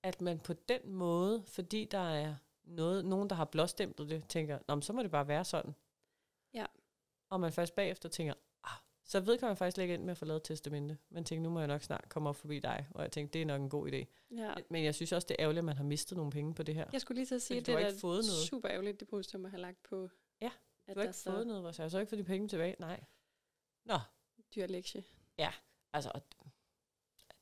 At man på den måde, fordi der er noget, nogen, der har blåstemplet det, tænker, Nå, så må det bare være sådan. Ja. Og man først bagefter tænker, ah, så vedkommer jeg faktisk lægge ind med at få lavet testamente. Men tænker, nu må jeg nok snart komme op forbi dig. Og jeg tænkte, det er nok en god idé. ja. Men jeg synes også, det er ærgerligt, at man har mistet nogle penge på det her. Jeg skulle lige til at sige, at det er ikke fået noget. super ærgerligt depositum at have lagt på. Ja, at Du har ikke så fået noget, hvor jeg så ikke fået de penge tilbage. Nej. Nå, dyr lektie. altså, og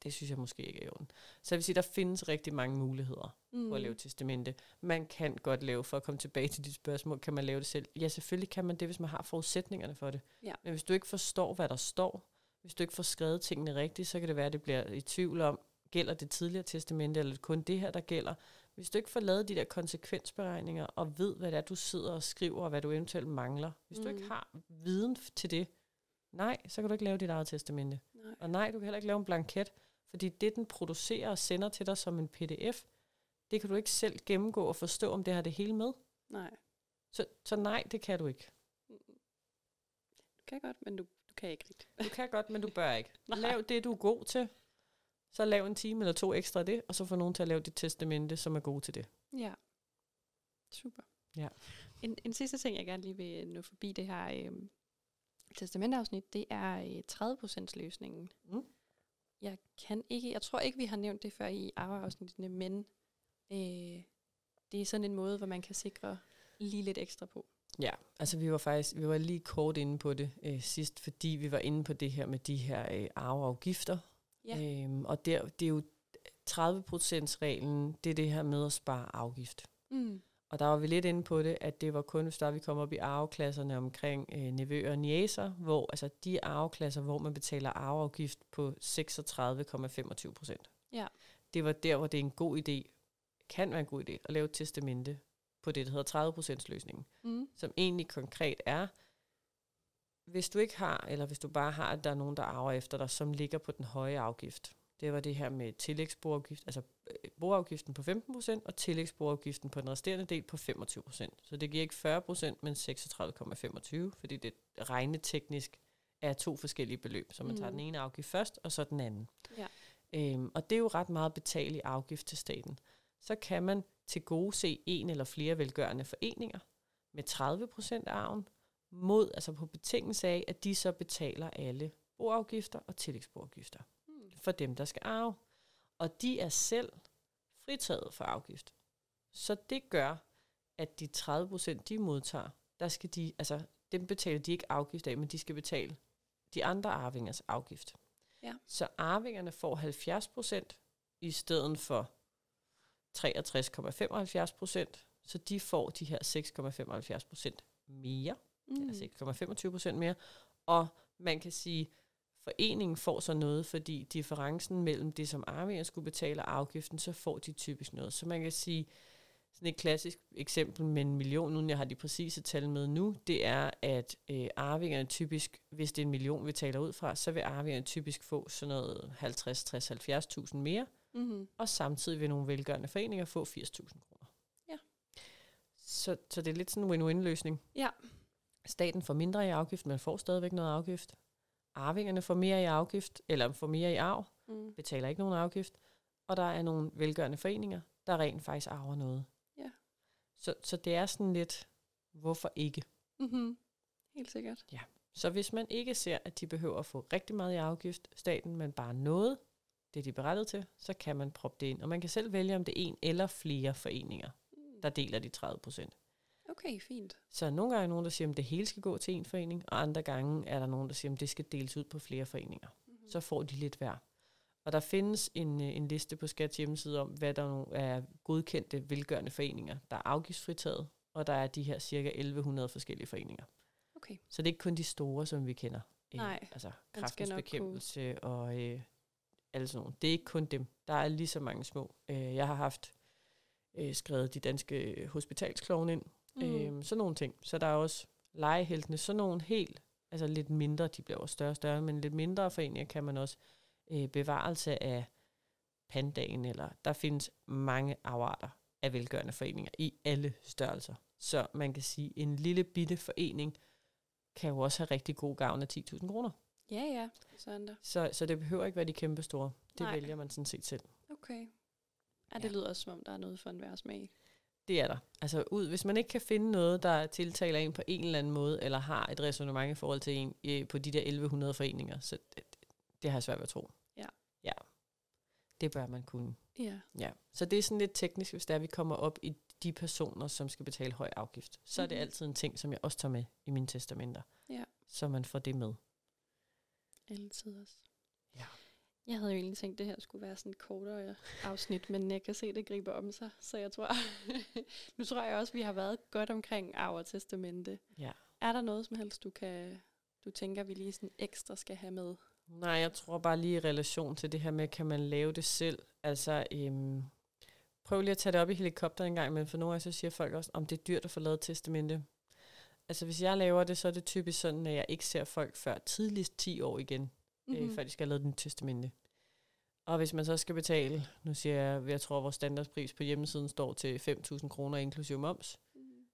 det synes jeg måske ikke er i orden. Så jeg vil sige, der findes rigtig mange muligheder Mm. for at lave testamente. Man kan godt lave, for at komme tilbage til dit spørgsmål, kan man lave det selv? Ja, selvfølgelig kan man det, hvis man har forudsætninger for det. Ja. Men hvis du ikke forstår, hvad der står, hvis du ikke får skrevet tingene rigtigt, så kan det være, at det bliver i tvivl om, gælder det tidligere testamente, eller er kun det her, der gælder. Hvis du ikke får lavet de der konsekvensberegninger, og ved, hvad det er, du sidder og skriver, og hvad du eventuelt mangler, hvis mm. du ikke Mm. har viden til det, nej, så kan du ikke lave dit eget testamente. Nej. Og nej, du kan heller ikke lave en blanket, fordi det, den producerer og sender til dig som en pdf, det kan du ikke selv gennemgå og forstå, om det har det hele med. Nej. Så, så nej, det kan du ikke. Du kan godt, men du, du kan ikke rigtigt. Du kan godt, men du bør ikke. [LAUGHS] Lav det, du er god til. Så lav en time eller to ekstra af det, og så få nogen til at lave dit testamente, som er god til det. Ja. Super. Ja. En, en sidste ting, jeg gerne lige vil nå forbi det her øhm, testamentafsnit, det er øh, 30% løsningen. Mm. Jeg kan ikke, jeg tror ikke, vi har nævnt det før i arveafsnittene, men øh, det er sådan en måde, hvor man kan sikre lige lidt ekstra på. Ja, altså vi var faktisk vi var lige kort inde på det øh, sidst, fordi vi var inde på det her med de her øh, arveafgifter. Ja. Øhm, og der, det er jo 30%-reglen, det er det her med at spare afgift. Mm. Og der var vi lidt inde på det, at det var kun, hvis der vi kom op i arveklasserne omkring øh, nevøer og niæser, hvor altså de arveklasser, hvor man betaler arveafgift på 36,25 procent. Ja. Det var der, hvor det er en god idé, kan være en god idé, at lave et testamente på det, der hedder 30 procents løsningen, Mm. som egentlig konkret er, hvis du ikke har, eller hvis du bare har, at der er nogen, der arver efter dig, som ligger på den høje afgift. Det var det her med tillægsboafgift, altså øh, boafgiften på 15% og tillægsboafgiften på den resterende del på 25%. Så det giver ikke 40%, men 36,25, fordi det regneteknisk er to forskellige beløb. Så man mm. tager den ene afgift først, og så den anden. Ja. Øhm, og det er jo ret meget betale i afgift til staten. Så kan man til gode se en eller flere velgørende foreninger med 30% af arven, mod, altså på betingelse af, at de så betaler alle boafgifter og tillægsboafgifter. For dem, der skal arve. Og de er selv fritaget for afgift. Så det gør, at de 30 procent, de modtager, der skal de, altså dem betaler de ikke afgift af, men de skal betale de andre arvingers afgift. Ja. Så arvingerne får 70 procent i stedet for 63,75 procent, så de får de her 6,75 procent mere Mm. altså 6,25 procent mere. Og man kan sige, foreningen får så noget, fordi differencen mellem det, som arvinger skulle betale og afgiften, så får de typisk noget. Så man kan sige, sådan et klassisk eksempel med en million, nu jeg har de præcise tal med nu, det er, at øh, arvingerne typisk, hvis det er en million, vi taler ud fra, så vil arvingerne typisk få sådan noget 50, 60, 70.000 mere, Mm. og samtidig vil nogle velgørende foreninger få 80.000 kroner. Ja. Så, så det er lidt sådan en win-win-løsning. Ja. Staten får mindre i afgift, men får stadigvæk noget afgift. Arvingerne får mere i afgift, eller får mere i arv, Mm. betaler ikke nogen afgift. Og der er nogle velgørende foreninger, der rent faktisk arver noget. Ja. Så, så det er sådan lidt, hvorfor ikke? Mm-hmm. Helt sikkert. Så hvis man ikke ser, at de behøver at få rigtig meget i afgift, staten, men bare noget, det de er berettet til, så kan man proppe det ind. Og man kan selv vælge, om det er en eller flere foreninger, Mm. der deler de 30 procent. Okay, fint. Så nogle gange er nogen, der siger, at det hele skal gå til en forening, og andre gange er der nogen, der siger, at det skal deles ud på flere foreninger. Mm-hmm. Så får de lidt hver. Og der findes en, øh, en liste på Skats hjemmeside om, hvad der nu er godkendte velgørende foreninger, der er afgiftsfritaget, og der er de her cirka 1100 forskellige foreninger. Okay. Så det er ikke kun de store, som vi kender. Øh, Nej, Altså kraftens bekæmpelse og øh, alle sådan nogle. Det er ikke kun dem. Der er lige så mange små. Øh, jeg har haft øh, skrevet de danske hospitalsklovne ind. Mm. Øhm, sådan nogle ting. Så der er også legeheltene, sådan nogle helt, altså lidt mindre, de bliver også større og større, men lidt mindre foreninger kan man også øh, bevarelse af pandagen, eller der findes mange afarter af velgørende foreninger i alle størrelser. Så man kan sige, en lille bitte forening kan jo også have rigtig god gavn af 10.000 kroner. Ja, ja. Sådan der. Så, så det behøver ikke være de kæmpe store. Det Nej. vælger man sådan set selv. Okay. Ja, det Ja. lyder også, som om der er noget for enhver smag. Det er der. Altså ud, hvis man ikke kan finde noget, der tiltaler en på en eller anden måde, eller har et resonemang i forhold til en øh, på de der 1100 foreninger, så det, det har jeg svært ved at tro. Ja. Ja. Det bør man kunne. Ja. Ja. Så det er sådan lidt teknisk, hvis er, at vi kommer op i de personer, som skal betale høj afgift. Så er det Mhm. altid en ting, som jeg også tager med i mine testamenter. Ja. Så man får det med. Altid også. Jeg havde jo egentlig tænkt, at det her skulle være sådan et kortere afsnit, men jeg kan se, at det griber om sig. Så jeg tror, [LAUGHS] nu tror jeg også, at vi har været godt omkring arv og testamente. Ja. Er der noget som helst, du kan du tænker, vi lige sådan ekstra skal have med? Nej, jeg tror bare lige i relation til det her med, kan man lave det selv? Altså, øhm, prøv lige at tage det op i helikopteren en gang, men for nogle gange så siger folk også, om det er dyrt at få lavet testamente. Altså, hvis jeg laver det, så er det typisk sådan, at jeg ikke ser folk før tidligst 10 år igen, mm-hmm. øh, før de skal have lavet den testamente. Og hvis man så skal betale, nu siger jeg, jeg tror, vores standardpris på hjemmesiden står til 5.000 kroner inklusive moms. Mhm.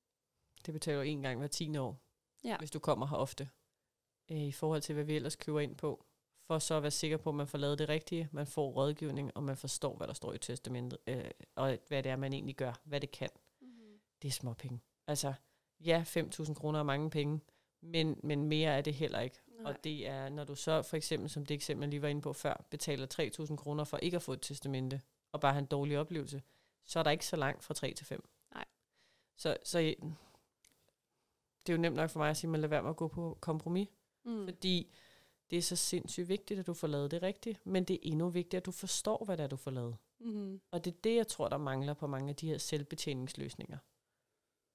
Det betaler en gang hver 10 år, Ja. hvis du kommer her ofte. Øh, I forhold til, hvad vi ellers køber ind på. For så at være sikker på, at man får lavet det rigtige, man får rådgivning, og man forstår, hvad der står i testamentet, øh, og hvad det er, man egentlig gør, hvad det kan. Mhm. Det er små penge. Altså, ja, 5.000 kroner er mange penge, men, men mere er det heller ikke. Nej. Og det er, når du så for eksempel, som det eksempel, jeg lige var inde på før, betaler 3.000 kroner for ikke at få et testamente, og bare have en dårlig oplevelse, så er der ikke så langt fra 3 til 5. Nej. Så, så det er jo nemt nok for mig at sige, at man lader være med at gå på kompromis, Mm. fordi det er så sindssygt vigtigt, at du får lavet det rigtigt, men det er endnu vigtigere, at du forstår, hvad det er, du får lavet. Mm. Og det er det, jeg tror, der mangler på mange af de her selvbetjeningsløsninger,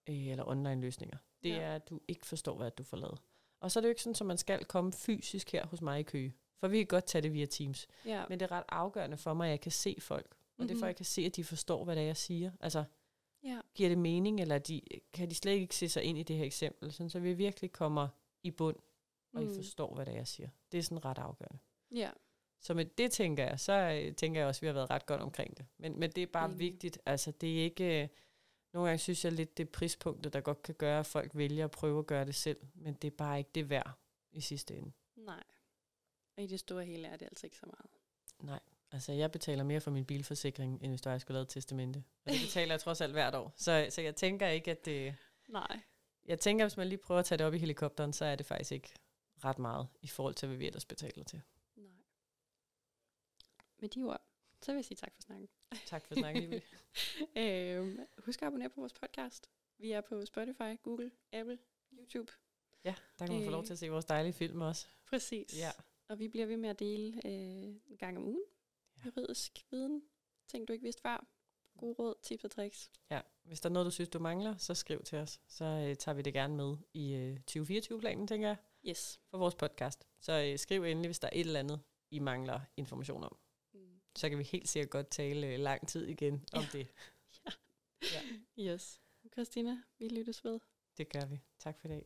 øh, eller online-løsninger. Det Ja. ja. er, at du ikke forstår, hvad du får lavet. Og så er det jo ikke sådan, at man skal komme fysisk her hos mig i Køge. For vi kan godt tage det via Teams. Ja. Men det er ret afgørende for mig, at jeg kan se folk. Og mm-hmm. det er for, Mhm. at jeg kan se, at de forstår, hvad det er, jeg siger. Altså, ja. giver det mening, eller de, kan de slet ikke se sig ind i det her eksempel? Sådan, så vi virkelig kommer i bund, og mm. I forstår, hvad det er, jeg siger. Det er sådan ret afgørende. Ja. Så med det tænker jeg, så øh, tænker jeg også, at vi har været ret godt omkring det. Men, men det er bare Enig. vigtigt. Altså, det er ikke... Nogle gange synes jeg lidt, det er prispunktet, der godt kan gøre, at folk vælger at prøve at gøre det selv. Men det er bare ikke det værd i sidste ende. Nej. Og i det store hele er det altså ikke så meget. Nej. Altså, jeg betaler mere for min bilforsikring, end hvis jeg skulle lave et testamente. Og det betaler jeg trods alt hvert år. Så, så jeg tænker ikke, at det... Nej. Jeg tænker, hvis man lige prøver at tage det op i helikopteren, så er det faktisk ikke ret meget i forhold til, hvad vi ellers betaler til. Nej. Med de ord, så vil jeg sige tak for snakken. Tak for snakken, Liv. [LAUGHS] øhm, husk at abonnere på vores podcast. Vi er på Spotify, Google, Apple, YouTube. Ja, der kan man få lov til at se vores dejlige film også. Præcis. Ja. Og vi bliver ved med at dele øh, en gang om ugen. Ja. Juridisk viden. Ting, du ikke vidste før. Gode råd, tips og tricks. Ja, hvis der er noget, du synes, du mangler, så skriv til os. Så øh, tager vi det gerne med i øh, 2024-planen, tænker jeg, Yes. for vores podcast. Så øh, skriv endelig, hvis der er et eller andet, I mangler information om. Så kan vi helt sikkert godt tale øh, lang tid igen om Ja. det. [LAUGHS] Yes. Christina, vi lyttes ved. Det gør vi. Tak for i dag.